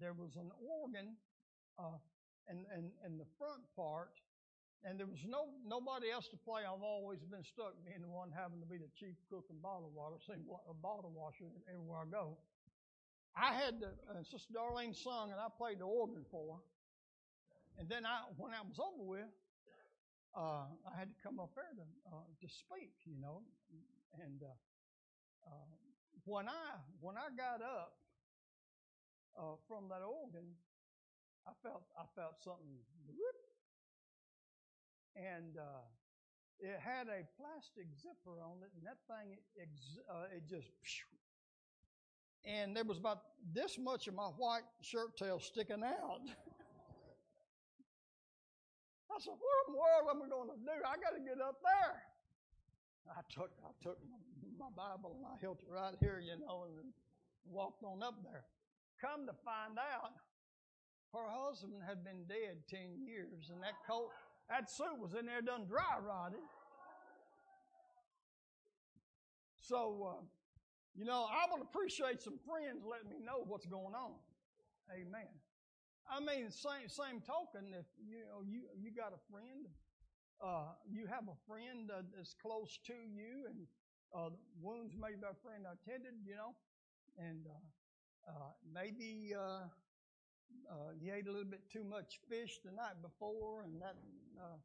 there was an organ, uh, and, and, and the front part, and there was no nobody else to play. I've always been stuck being the one having to be the chief cook and bottle water, a bottle washer everywhere I go. I had the uh, Sister Darlene sung, and I played the organ for her. And then I, when I was over with, uh, I had to come up there to uh, to speak, you know. And uh, uh, when I when I got up uh, from that organ, I felt I felt something, and uh, it had a plastic zipper on it, and that thing ex- uh, it just, and there was about this much of my white shirt tail sticking out. I said, "What in the world am I going to do? I got to get up there." I took I took my, my Bible and I held it right here, you know, and walked on up there. Come to find out, her husband had been dead 10 years, and that coat, that suit was in there done dry rotted. So, uh, you know, I would appreciate some friends letting me know what's going on. Amen. I mean, same same token, if you know you you got a friend, uh, you have a friend uh, that's close to you, and uh, wounds made by a friend are tended, you know, and uh, maybe uh, uh, you ate a little bit too much fish the night before, and that uh,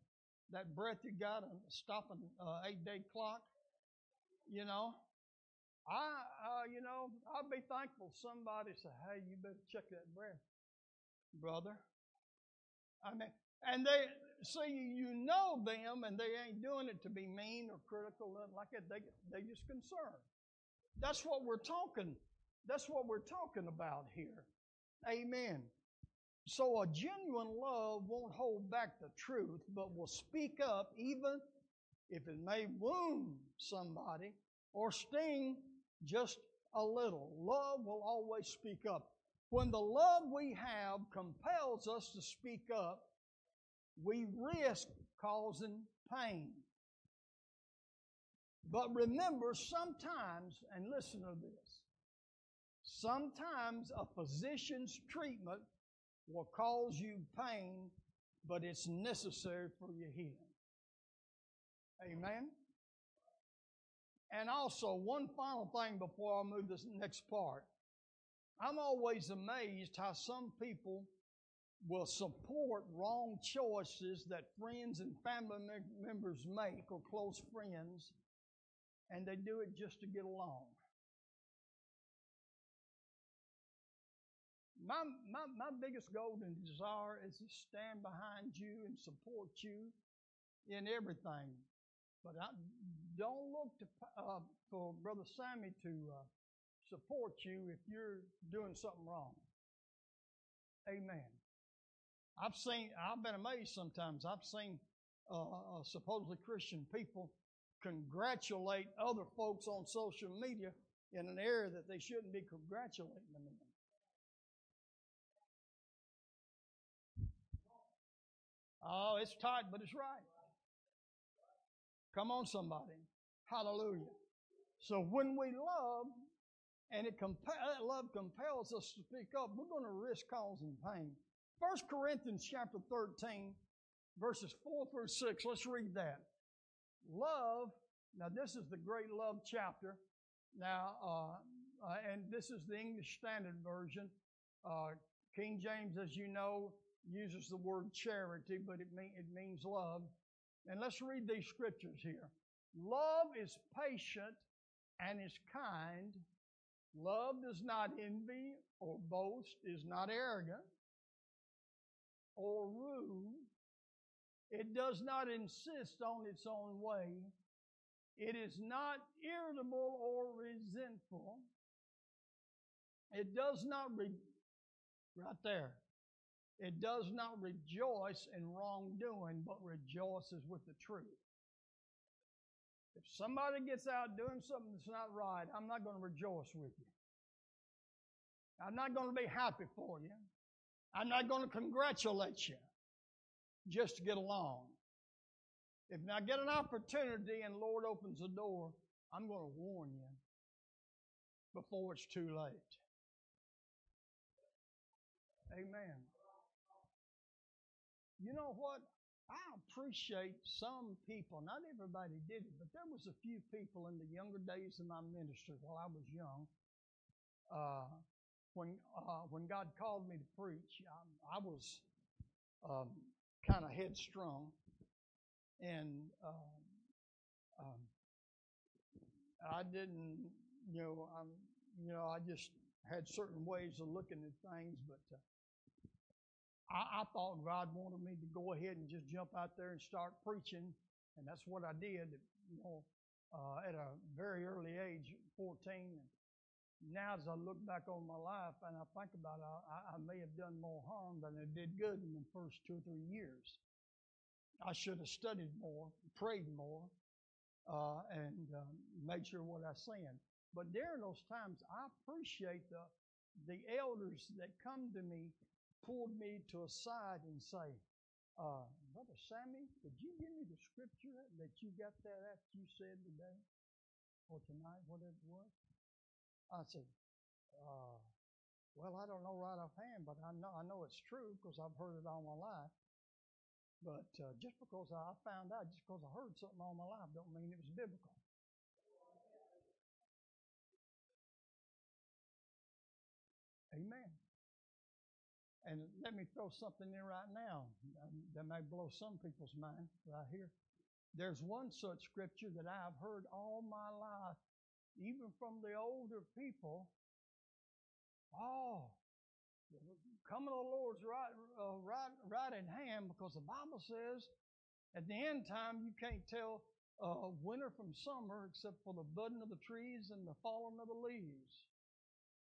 that breath you got on stopping uh, eight day clock. You know, I uh, you know I'd be thankful somebody said, "Hey, you better check that breath, brother." I mean, and they see you know them, and they ain't doing it to be mean or critical, nothing like that. They they just concerned. That's what we're talking. That's what we're talking about here. Amen. So a genuine love won't hold back the truth, but will speak up even if it may wound somebody or sting just a little. Love will always speak up. When the love we have compels us to speak up, we risk causing pain. But remember, sometimes, and listen to this, sometimes a physician's treatment will cause you pain, but it's necessary for your healing. Amen. And also, one final thing before I move this next part. I'm always amazed how some people will support wrong choices that friends and family members make or close friends, and they do it just to get along. My, my, my biggest goal and desire is to stand behind you and support you in everything. But I don't look to, uh, for Brother Sammy to uh, support you if you're doing something wrong. Amen. I've seen, I've been amazed sometimes. I've seen uh, uh, supposedly Christian people congratulate other folks on social media in an area that they shouldn't be congratulating them in. Oh, it's tight, but it's right. Come on, somebody. Hallelujah. So when we love, and it compa- love compels us to speak up, we're going to risk causing pain. 1 Corinthians chapter 13, verses 4 through 6. Let's read that. Love, now this is the great love chapter. Now, uh, uh, and this is the English Standard Version. Uh, King James, as you know, uses the word charity, but it, mean, it means love. And let's read these scriptures here. Love is patient and is kind. Love does not envy or boast, is not arrogant or rude. It does not insist on its own way. It is not irritable or resentful. It does not, re- right there, it does not rejoice in wrongdoing, but rejoices with the truth. If somebody gets out doing something that's not right, I'm not going to rejoice with you. I'm not going to be happy for you. I'm not going to congratulate you just to get along. If I get an opportunity and Lord opens the door, I'm going to warn you before it's too late. Amen. You know what? I appreciate some people. Not everybody did it, but there was a few people in the younger days of my ministry while I was young. Uh, when uh, when God called me to preach, I, I was um, kind of headstrong, and um, um, I didn't, you know, I'm, you know, I just had certain ways of looking at things, but. Uh, I, I thought God wanted me to go ahead and just jump out there and start preaching, and that's what I did. You know, uh, at a very early age, 14. And now, as I look back on my life and I think about it, I, I may have done more harm than I did good in the first two or three years. I should have studied more, prayed more, uh, and um, made sure what I said. But during those times, I appreciate the the elders that come to me pulled me to a side and say, uh, Brother Sammy, could you give me the scripture that you got that after you said today or tonight, whatever it was? I said, uh, well, I don't know right offhand, but I know I know it's true because I've heard it all my life. But uh, just because I found out, just because I heard something all my life, don't mean it was biblical. And let me throw something in right now that may blow some people's mind right here. There's one such scripture that I've heard all my life, even from the older people. Oh, coming to the Lord's right, uh, right, right in hand, because the Bible says at the end time you can't tell uh, winter from summer except for the budding of the trees and the falling of the leaves.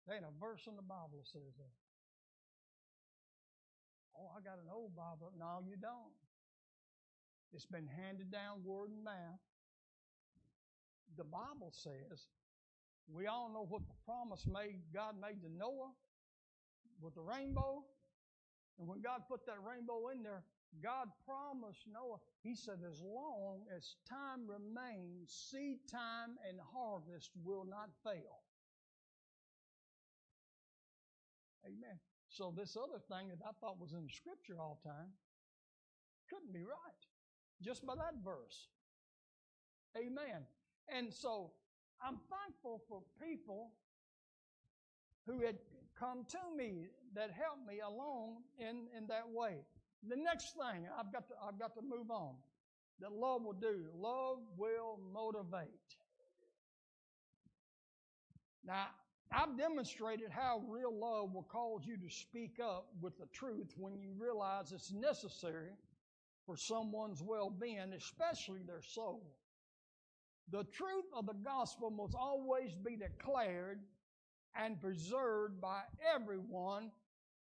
There ain't a verse in the Bible that says that. Oh, I got an old Bible. No, you don't. It's been handed down word and mouth. The Bible says we all know what the promise made God made to Noah with the rainbow. And when God put that rainbow in there, God promised Noah, He said, as long as time remains, seed time and harvest will not fail. Amen. So this other thing that I thought was in the scripture all the time couldn't be right. Just by that verse. Amen. And so I'm thankful for people who had come to me that helped me along in, in that way. The next thing I've got to I've got to move on. That love will do. Love will motivate. Now, I've demonstrated how real love will cause you to speak up with the truth when you realize it's necessary for someone's well being, especially their soul. The truth of the gospel must always be declared and preserved by everyone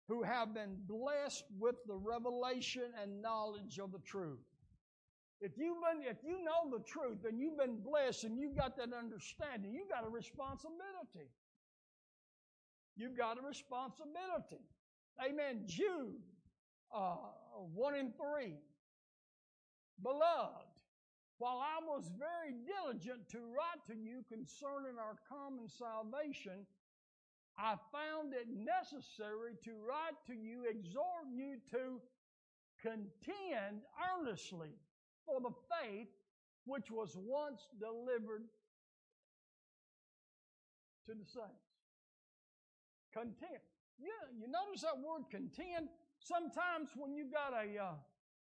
who have been blessed with the revelation and knowledge of the truth. If you've been, if you know the truth and you've been blessed and you've got that understanding, you've got a responsibility. You've got a responsibility. Amen. Jude uh, 1 and 3. Beloved, while I was very diligent to write to you concerning our common salvation, I found it necessary to write to you, exhorting you to contend earnestly for the faith which was once delivered to the saints. Contend. Yeah, you notice that word contend? Sometimes when you've got a uh,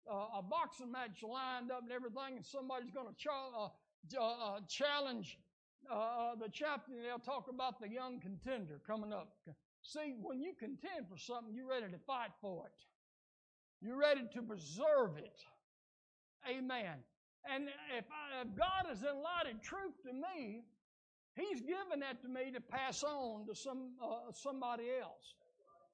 uh, a boxing match lined up and everything, and somebody's going to ch- uh, uh, challenge uh, the champion, they'll talk about the young contender coming up. See, when you contend for something, you're ready to fight for it. You're ready to preserve it. Amen. And if, I, if God has enlightened truth to me, He's given that to me to pass on to some uh, somebody else,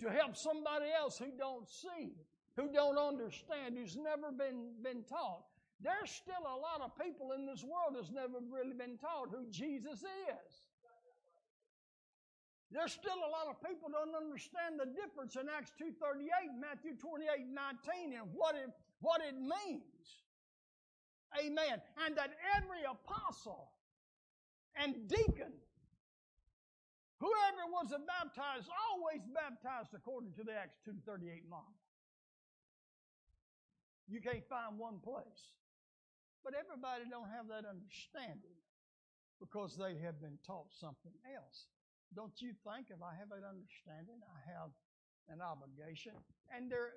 to help somebody else who don't see, who don't understand, who's never been been taught. There's still a lot of people in this world that's never really been taught who Jesus is. There's still a lot of people don't understand the difference in Acts 2.38 Matthew 28, 19 and what it, what it means. Amen. And that every apostle and deacon, whoever was baptized, always baptized according to the Acts 2.38 model. You can't find one place. But everybody don't have that understanding because they have been taught something else. Don't you think if I have that understanding, I have an obligation? And there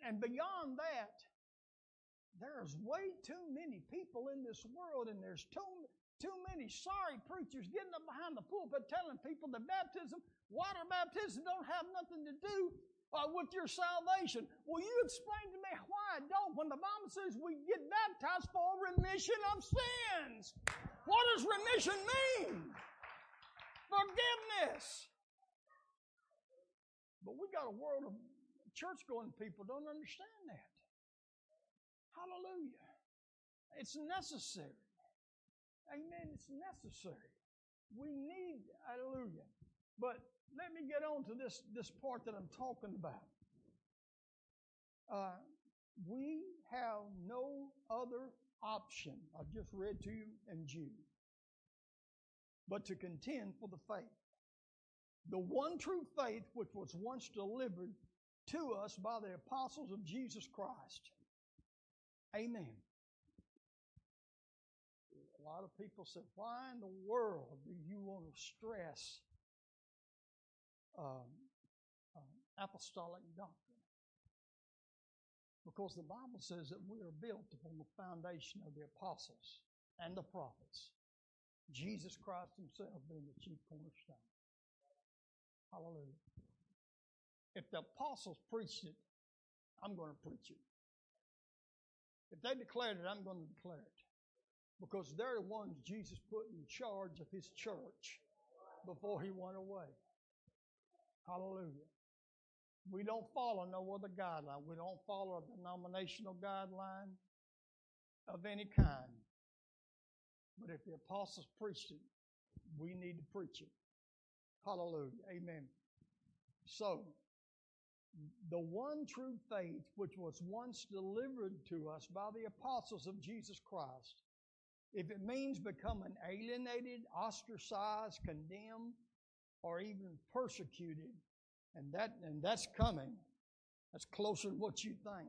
and beyond that, there's way too many people in this world, and there's too too many sorry preachers getting up behind the pulpit telling people that baptism, water baptism, don't have nothing to do uh, with your salvation. Will you explain to me why I don't when the Bible says we get baptized for remission of sins? What does remission mean? Forgiveness. But we got a world of church going people don't understand that. Hallelujah. It's necessary. Amen. It's necessary. We need, hallelujah. But let me get on to this, this part that I'm talking about. Uh, we have no other option. I just read to you in Jude. But to contend for the faith. The one true faith which was once delivered to us by the apostles of Jesus Christ. Amen. A lot of people said, why in the world do you want to stress um, um, apostolic doctrine? Because the Bible says that we are built upon the foundation of the apostles and the prophets, Jesus Christ Himself being the chief cornerstone. Hallelujah. If the apostles preached it, I'm going to preach it. If they declared it, I'm going to declare it because they're the ones Jesus put in charge of his church before he went away. Hallelujah. We don't follow no other guideline. We don't follow a denominational guideline. of any kind. But if the apostles preached it, we need to preach it. Hallelujah. Amen. So, the one true faith which was once delivered to us by the apostles of Jesus Christ, if it means becoming alienated, ostracized, condemned, or even persecuted, and that and that's coming, that's closer than what you think.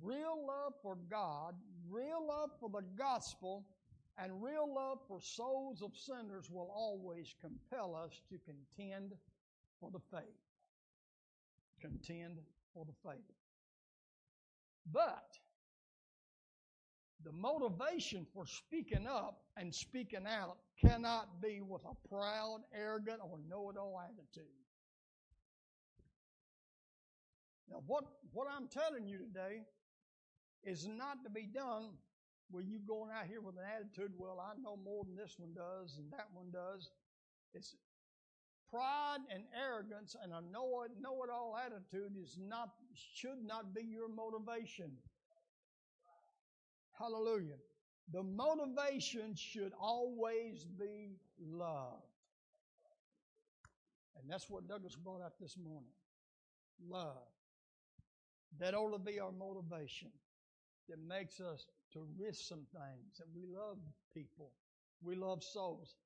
Real love for God, real love for the gospel, and real love for souls of sinners will always compel us to contend for the faith. Contend for the faith. But the motivation for speaking up and speaking out cannot be with a proud, arrogant, or know it all attitude. Now, what, what I'm telling you today is not to be done where you going out here with an attitude, well, I know more than this one does and that one does. It's pride and arrogance and a know it, know it all attitude is not, should not be your motivation. Hallelujah. The motivation should always be love. And that's what Douglas brought out this morning. Love. That ought to be our motivation that makes us to risk some things, that we love people, we love souls.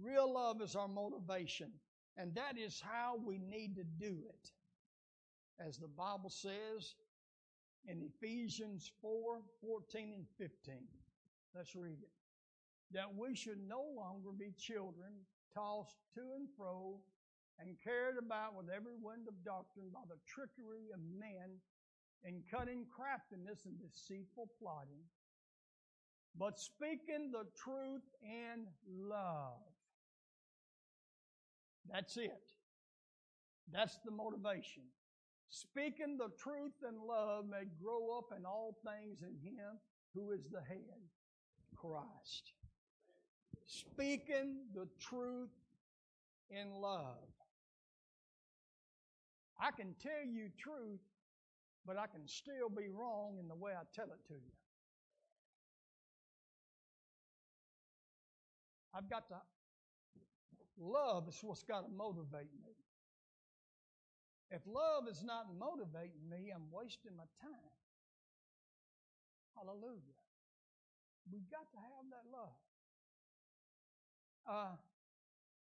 Real love is our motivation, and that is how we need to do it. As the Bible says in Ephesians 4 14 and 15. Let's read it. That we should no longer be children, tossed to and fro, and carried about with every wind of doctrine by the trickery of men in cunning craftiness and deceitful plotting, but speaking the truth in love. That's it. That's the motivation. Speaking the truth in love may grow up in all things in Him who is the head, Christ. Speaking the truth in love. I can tell you truth, but I can still be wrong in the way I tell it to you. I've got to, love is what's got to motivate me. If love is not motivating me, I'm wasting my time. Hallelujah. We've got to have that love. Uh,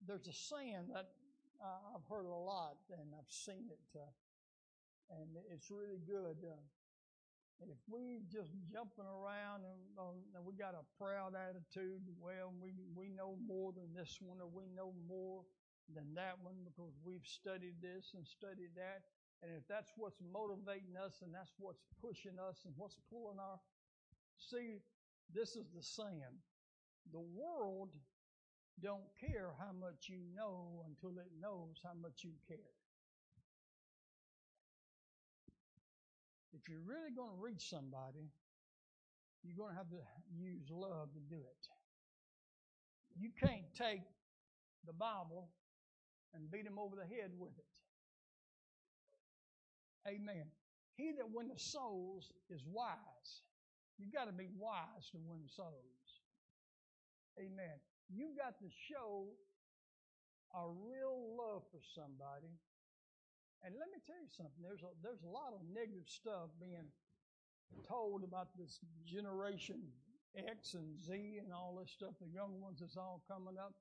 there's a saying that uh, I've heard a lot and I've seen it, uh, and it's really good. Uh, if we just jumping around and, um, and we got a proud attitude, well, we we know more than this one, or we know more than that one because we've studied this and studied that. And if that's what's motivating us and that's what's pushing us and what's pulling our see, this is the saying. The world don't care how much you know until it knows how much you care. If you're really going to reach somebody, you're going to have to use love to do it. You can't take the Bible and beat him over the head with it. Amen. He that winneth souls is wise. You got to be wise to win souls. Amen. You got to show a real love for somebody and let me tell you something. There's a, there's a lot of negative stuff being told about this generation X and Z and all this stuff. The young ones that's all coming up.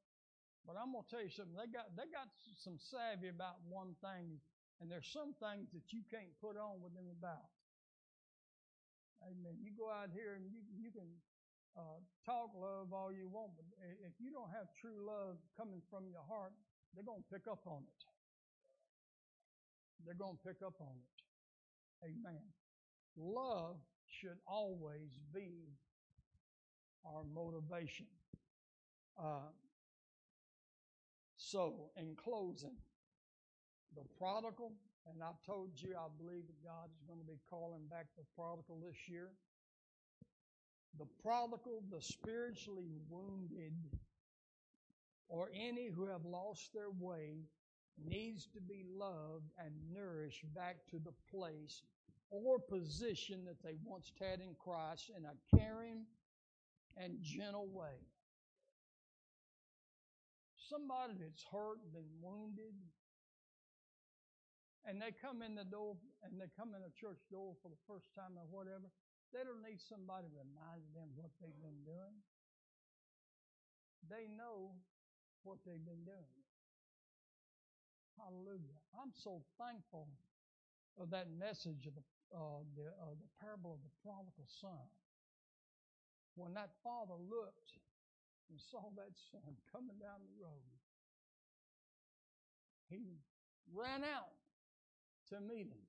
But I'm gonna tell you something. They got they got some savvy about one thing, and there's some things that you can't put on with them about. Amen. You go out here and you you can uh, talk love all you want, but if you don't have true love coming from your heart, they're gonna pick up on it they're to pick up on it. Amen. Love should always be our motivation. Uh, so, in closing, the prodigal, and I've told you I believe that God is going to be calling back the prodigal this year. The prodigal, the spiritually wounded, or any who have lost their way needs to be loved and nourished back to the place or position that they once had in Christ in a caring and gentle way. Somebody that's hurt, been wounded, and they come in the door and they come in a church door for the first time or whatever, they don't need somebody reminding them what they've been doing. They know what they've been doing. Hallelujah. I'm so thankful of that message of the, uh, the, uh, the parable of the prodigal son. When that father looked and saw that son coming down the road, he ran out to meet him.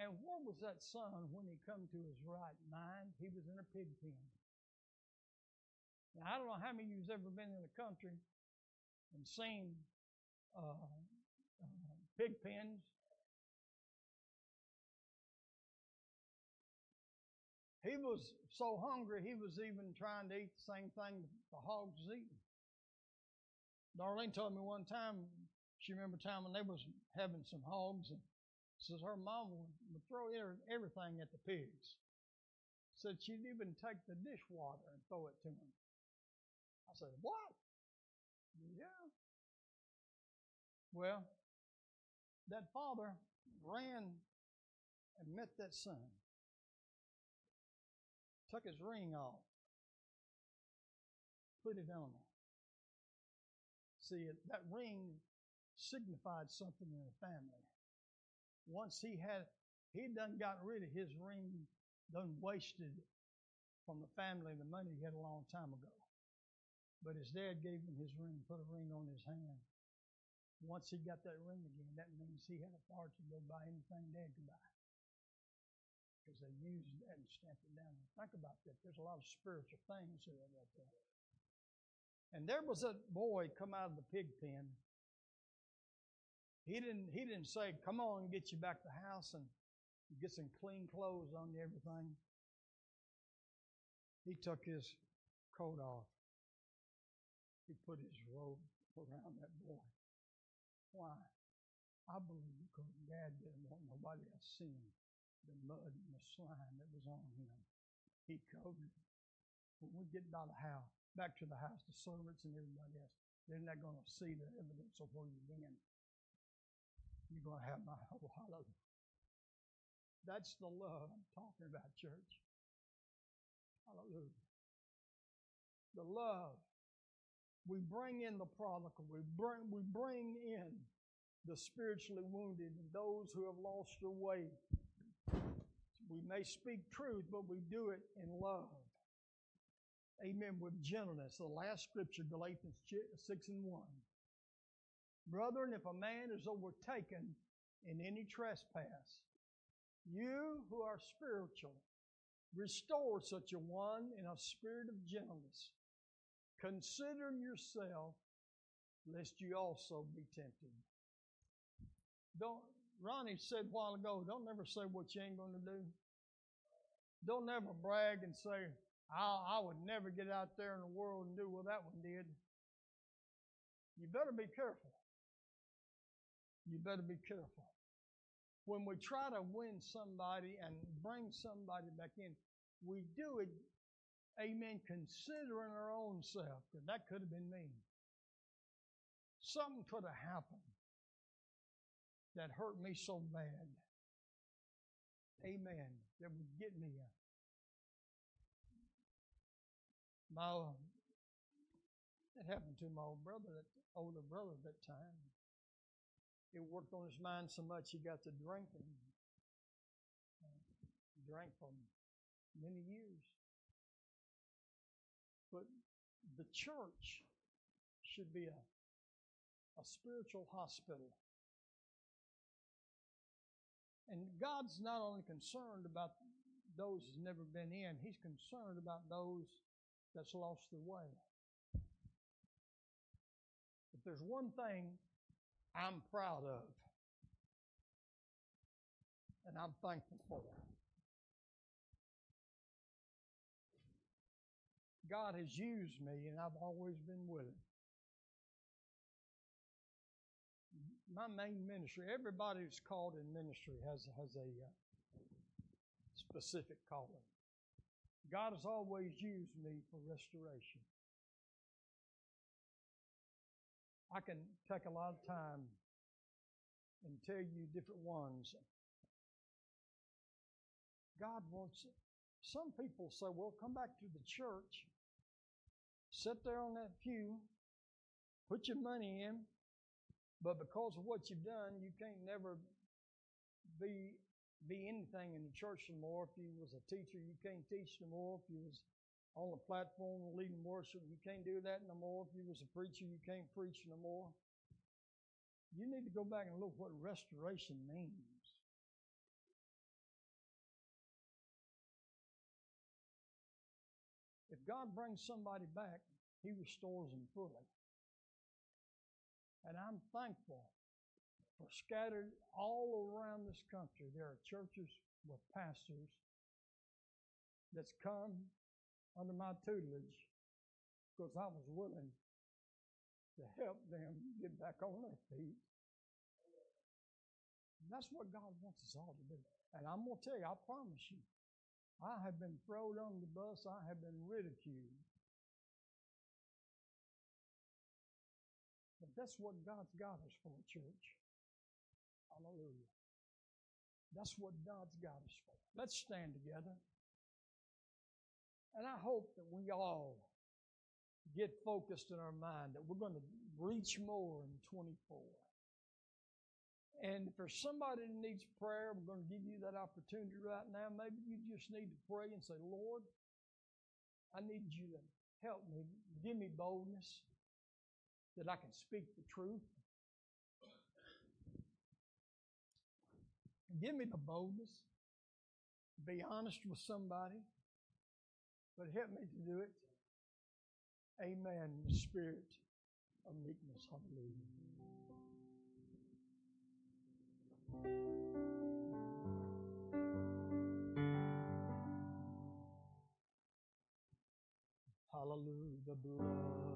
And where was that son when he come to his right mind? He was in a pig pen. Now, I don't know how many of you's ever been in the country and seen uh, uh, pig pens. He was so hungry, he was even trying to eat the same thing the hogs was eating. Darlene told me one time, she remember a time when they was having some hogs, and says her mom would, throw er- everything at the pigs. Said she'd even take the dishwater and throw it to them. I said, What? Yeah. Well, that father ran and met that son, took his ring off, put it on him. See, that ring signified something in the family. Once he had, he done got rid of his ring, done wasted from the family the money he had a long time ago. But his dad gave him his ring, put a ring on his hand. Once he got that ring again, that means he had authority to go buy anything dad could buy. Because they used that and stamped it down. Think about that. There's a lot of spiritual things there about that. And there was a boy come out of the pig pen. He didn't he didn't say, Come on get you back to the house and get some clean clothes on you, everything. He took his coat off. He put his robe around that boy. Why? I believe because Dad didn't want nobody else seeing the mud and the slime that was on him. He covered it. When we get by the house, back to the house, the servants and everybody else, they're not going to see the evidence of where you've been. You're going to have my whole hallelujah. That's the love I'm talking about, church. Hallelujah. The love. We bring in the prodigal. We bring, we bring in the spiritually wounded and those who have lost their way. We may speak truth, but we do it in love. Amen. With gentleness. The last scripture, Galatians 6 and 1. Brethren, if a man is overtaken in any trespass, you who are spiritual, restore such a one in a spirit of gentleness, considering yourself, lest you also be tempted. Don't Ronnie said a while ago, don't never say what you ain't going to do. Don't never brag and say, I, I would never get out there in the world and do what that one did. You better be careful. You better be careful. When we try to win somebody and bring somebody back in, we do it, amen, considering our own self, because that could have been me. Something could have happened that hurt me so bad. Amen. That would get me. up. My, um, that happened to my old brother, that older brother at that time. It worked on his mind so much he got to drinking. Drank for many years. But the church should be a, a spiritual hospital. And God's not only concerned about those who's never been in, He's concerned about those that's lost their way. If there's one thing I'm proud of, and I'm thankful for, God has used me, and I've always been willing. My main ministry. Everybody who's called in ministry has has a uh, specific calling. God has always used me for restoration. I can take a lot of time and tell you different ones. God wants it. some people say, well, come back to the church, sit there on that pew, put your money in, but because of what you've done, you can't never be be anything in the church no more. If you was a teacher, you can't teach no more. If you was on the platform leading worship, you can't do that no more. If you was a preacher, you can't preach no more. You need to go back and look what restoration means. If God brings somebody back, He restores them fully. And I'm thankful for scattered all around this country. There are churches with pastors that's come under my tutelage because I was willing to help them get back on their feet. That's what God wants us all to do. And I'm going to tell you, I promise you, I have been thrown on the bus, I have been ridiculed. That's what God's got us for, church. Hallelujah. That's what God's got us for. Let's stand together. And I hope that we all get focused in our mind that we're going to reach more in 24. And there's somebody that needs prayer, I'm going to give you that opportunity right now. Maybe you just need to pray and say, Lord, I need you to help me. Give me boldness that I can speak the truth. Give me the boldness to be honest with somebody, but help me to do it. Amen. The spirit of meekness. Hallelujah. Hallelujah. The blood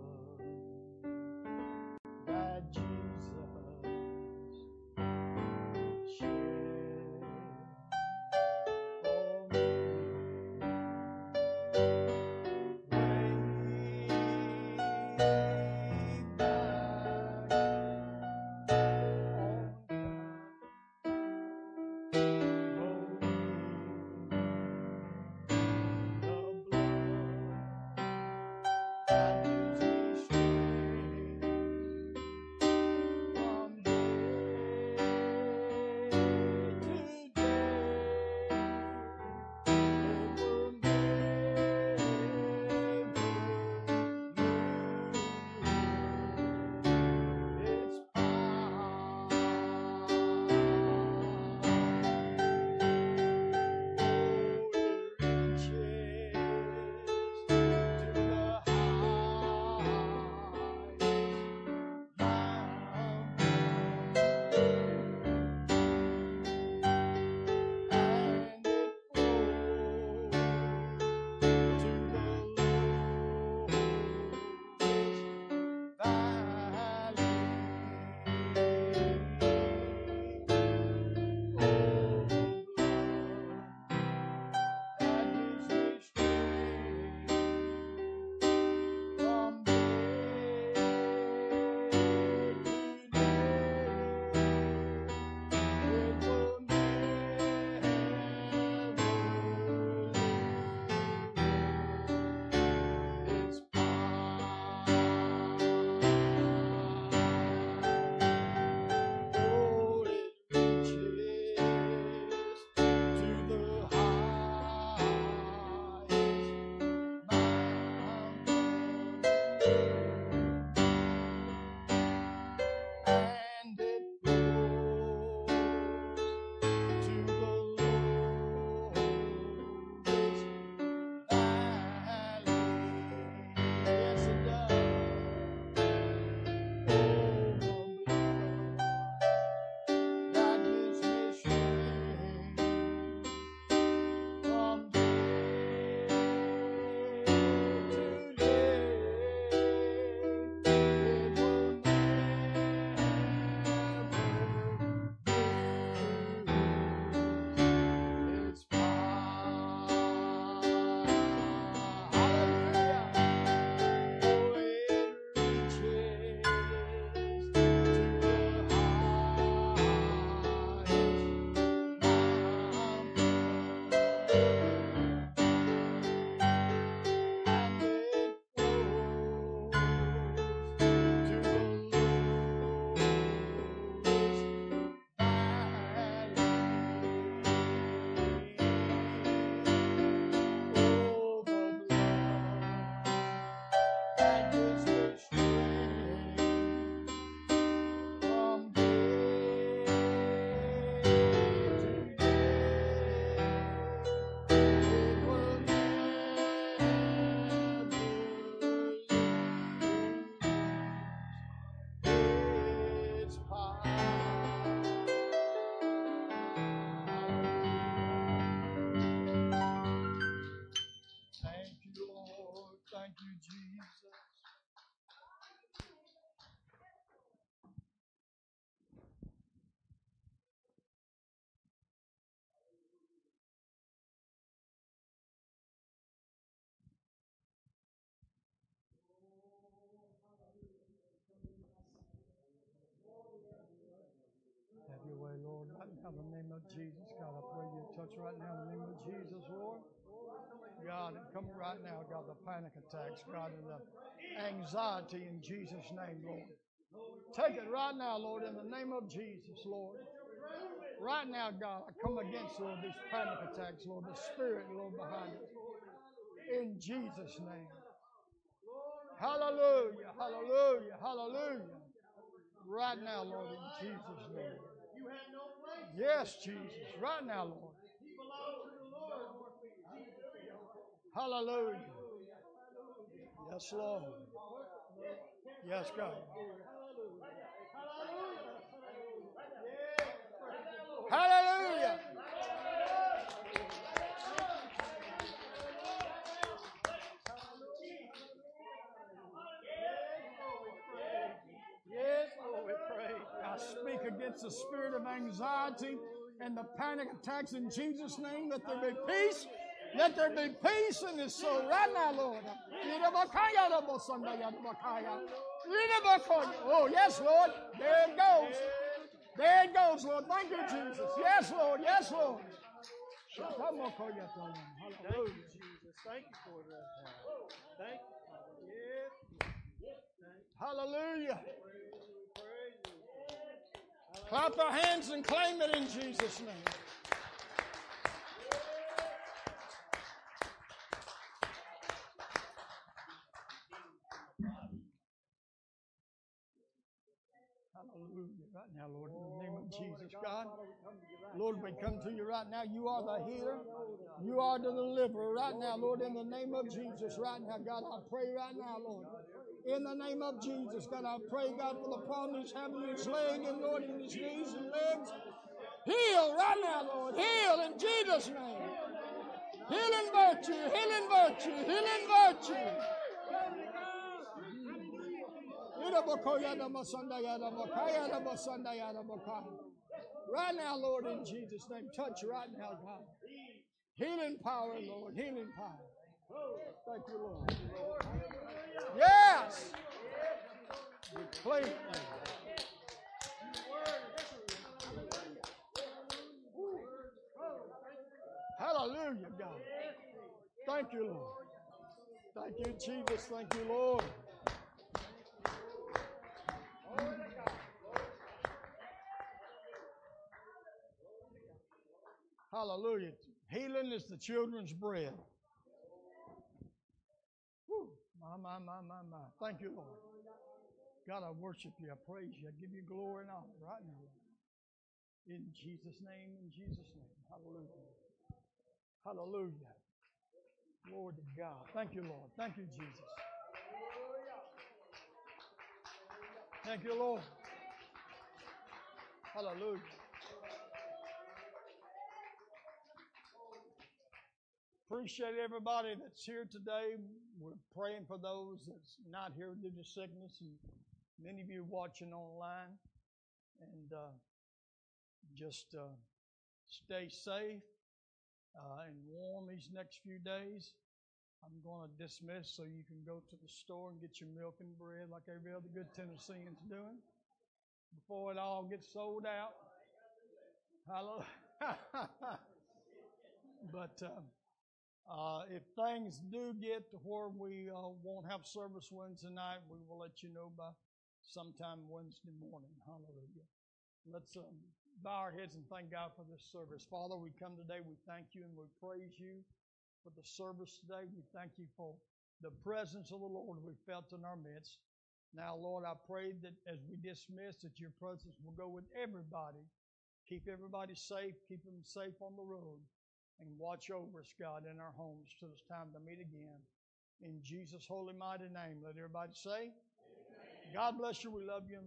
right now in the name of Jesus. God, I pray you touch right now in the name of Jesus, Lord. God, come right now, God, the panic attacks, God, and the anxiety in Jesus' name, Lord. Take it right now, Lord, in the name of Jesus, Lord. Right now, God, I come against, Lord, these panic attacks, Lord, the spirit, Lord, behind it. In Jesus' name. Hallelujah, hallelujah, hallelujah. Right now, Lord, in Jesus' name. Yes, Jesus. Right now, Lord. Hallelujah. Yes, Lord. Yes, God. Hallelujah. The spirit of anxiety and the panic attacks in Jesus' name. Let there be peace. Let there be peace in his soul right now, Lord. Oh, yes, Lord. There it goes. There it goes, Lord. Thank you, Jesus. Yes, Lord. Yes, Lord. Thank you, Jesus. Thank you for that. Thank you. Hallelujah. Clap our hands and claim it in Jesus' name. Hallelujah. Right now, Lord, in the name of Jesus, God. Lord, we come to you right now. You are the healer. You are the deliverer right now, Lord, in the name of Jesus. Right now, God, I pray right now, Lord. In the name of Jesus, God, I pray, God, for the problem he's having in his leg and, Lord, in his knees and legs. Heal right now, Lord. Heal in Jesus' name. Healing virtue, healing virtue, healing virtue. Right now, Lord, in Jesus' name, touch right now, God. Healing power, Lord, healing power. Thank you, Lord. Yes! Reclaim. Hallelujah, God. Thank you, Lord. Thank you, Jesus. Thank you, Lord. Hallelujah. Healing is the children's bread. Whew. My, my, my, my, my. Thank you, Lord. God, I worship you. I praise you. I give you glory and honor right now, In Jesus' name, in Jesus' name. Hallelujah. Hallelujah. Glory to God. Thank you, Lord. Thank you, Jesus. Thank you, Lord. Hallelujah. Appreciate everybody that's here today. We're praying for those that's not here due to sickness, and many of you watching online. And uh, just uh, stay safe uh, and warm these next few days. I'm going to dismiss so you can go to the store and get your milk and bread like every other good Tennessean's doing before it all gets sold out. Hallelujah. but um, if things do get to where we uh, won't have service Wednesday night, we will let you know by sometime Wednesday morning. Hallelujah. Let's um, bow our heads and thank God for this service. Father, we come today, we thank you and we praise you for the service today. We thank you for the presence of the Lord we felt in our midst. Now, Lord, I pray that as we dismiss, that your presence will go with everybody. Keep everybody safe, keep them safe on the road, and watch over us, God, in our homes till it's time to meet again. In Jesus' holy mighty name, let everybody say, God bless you. We love you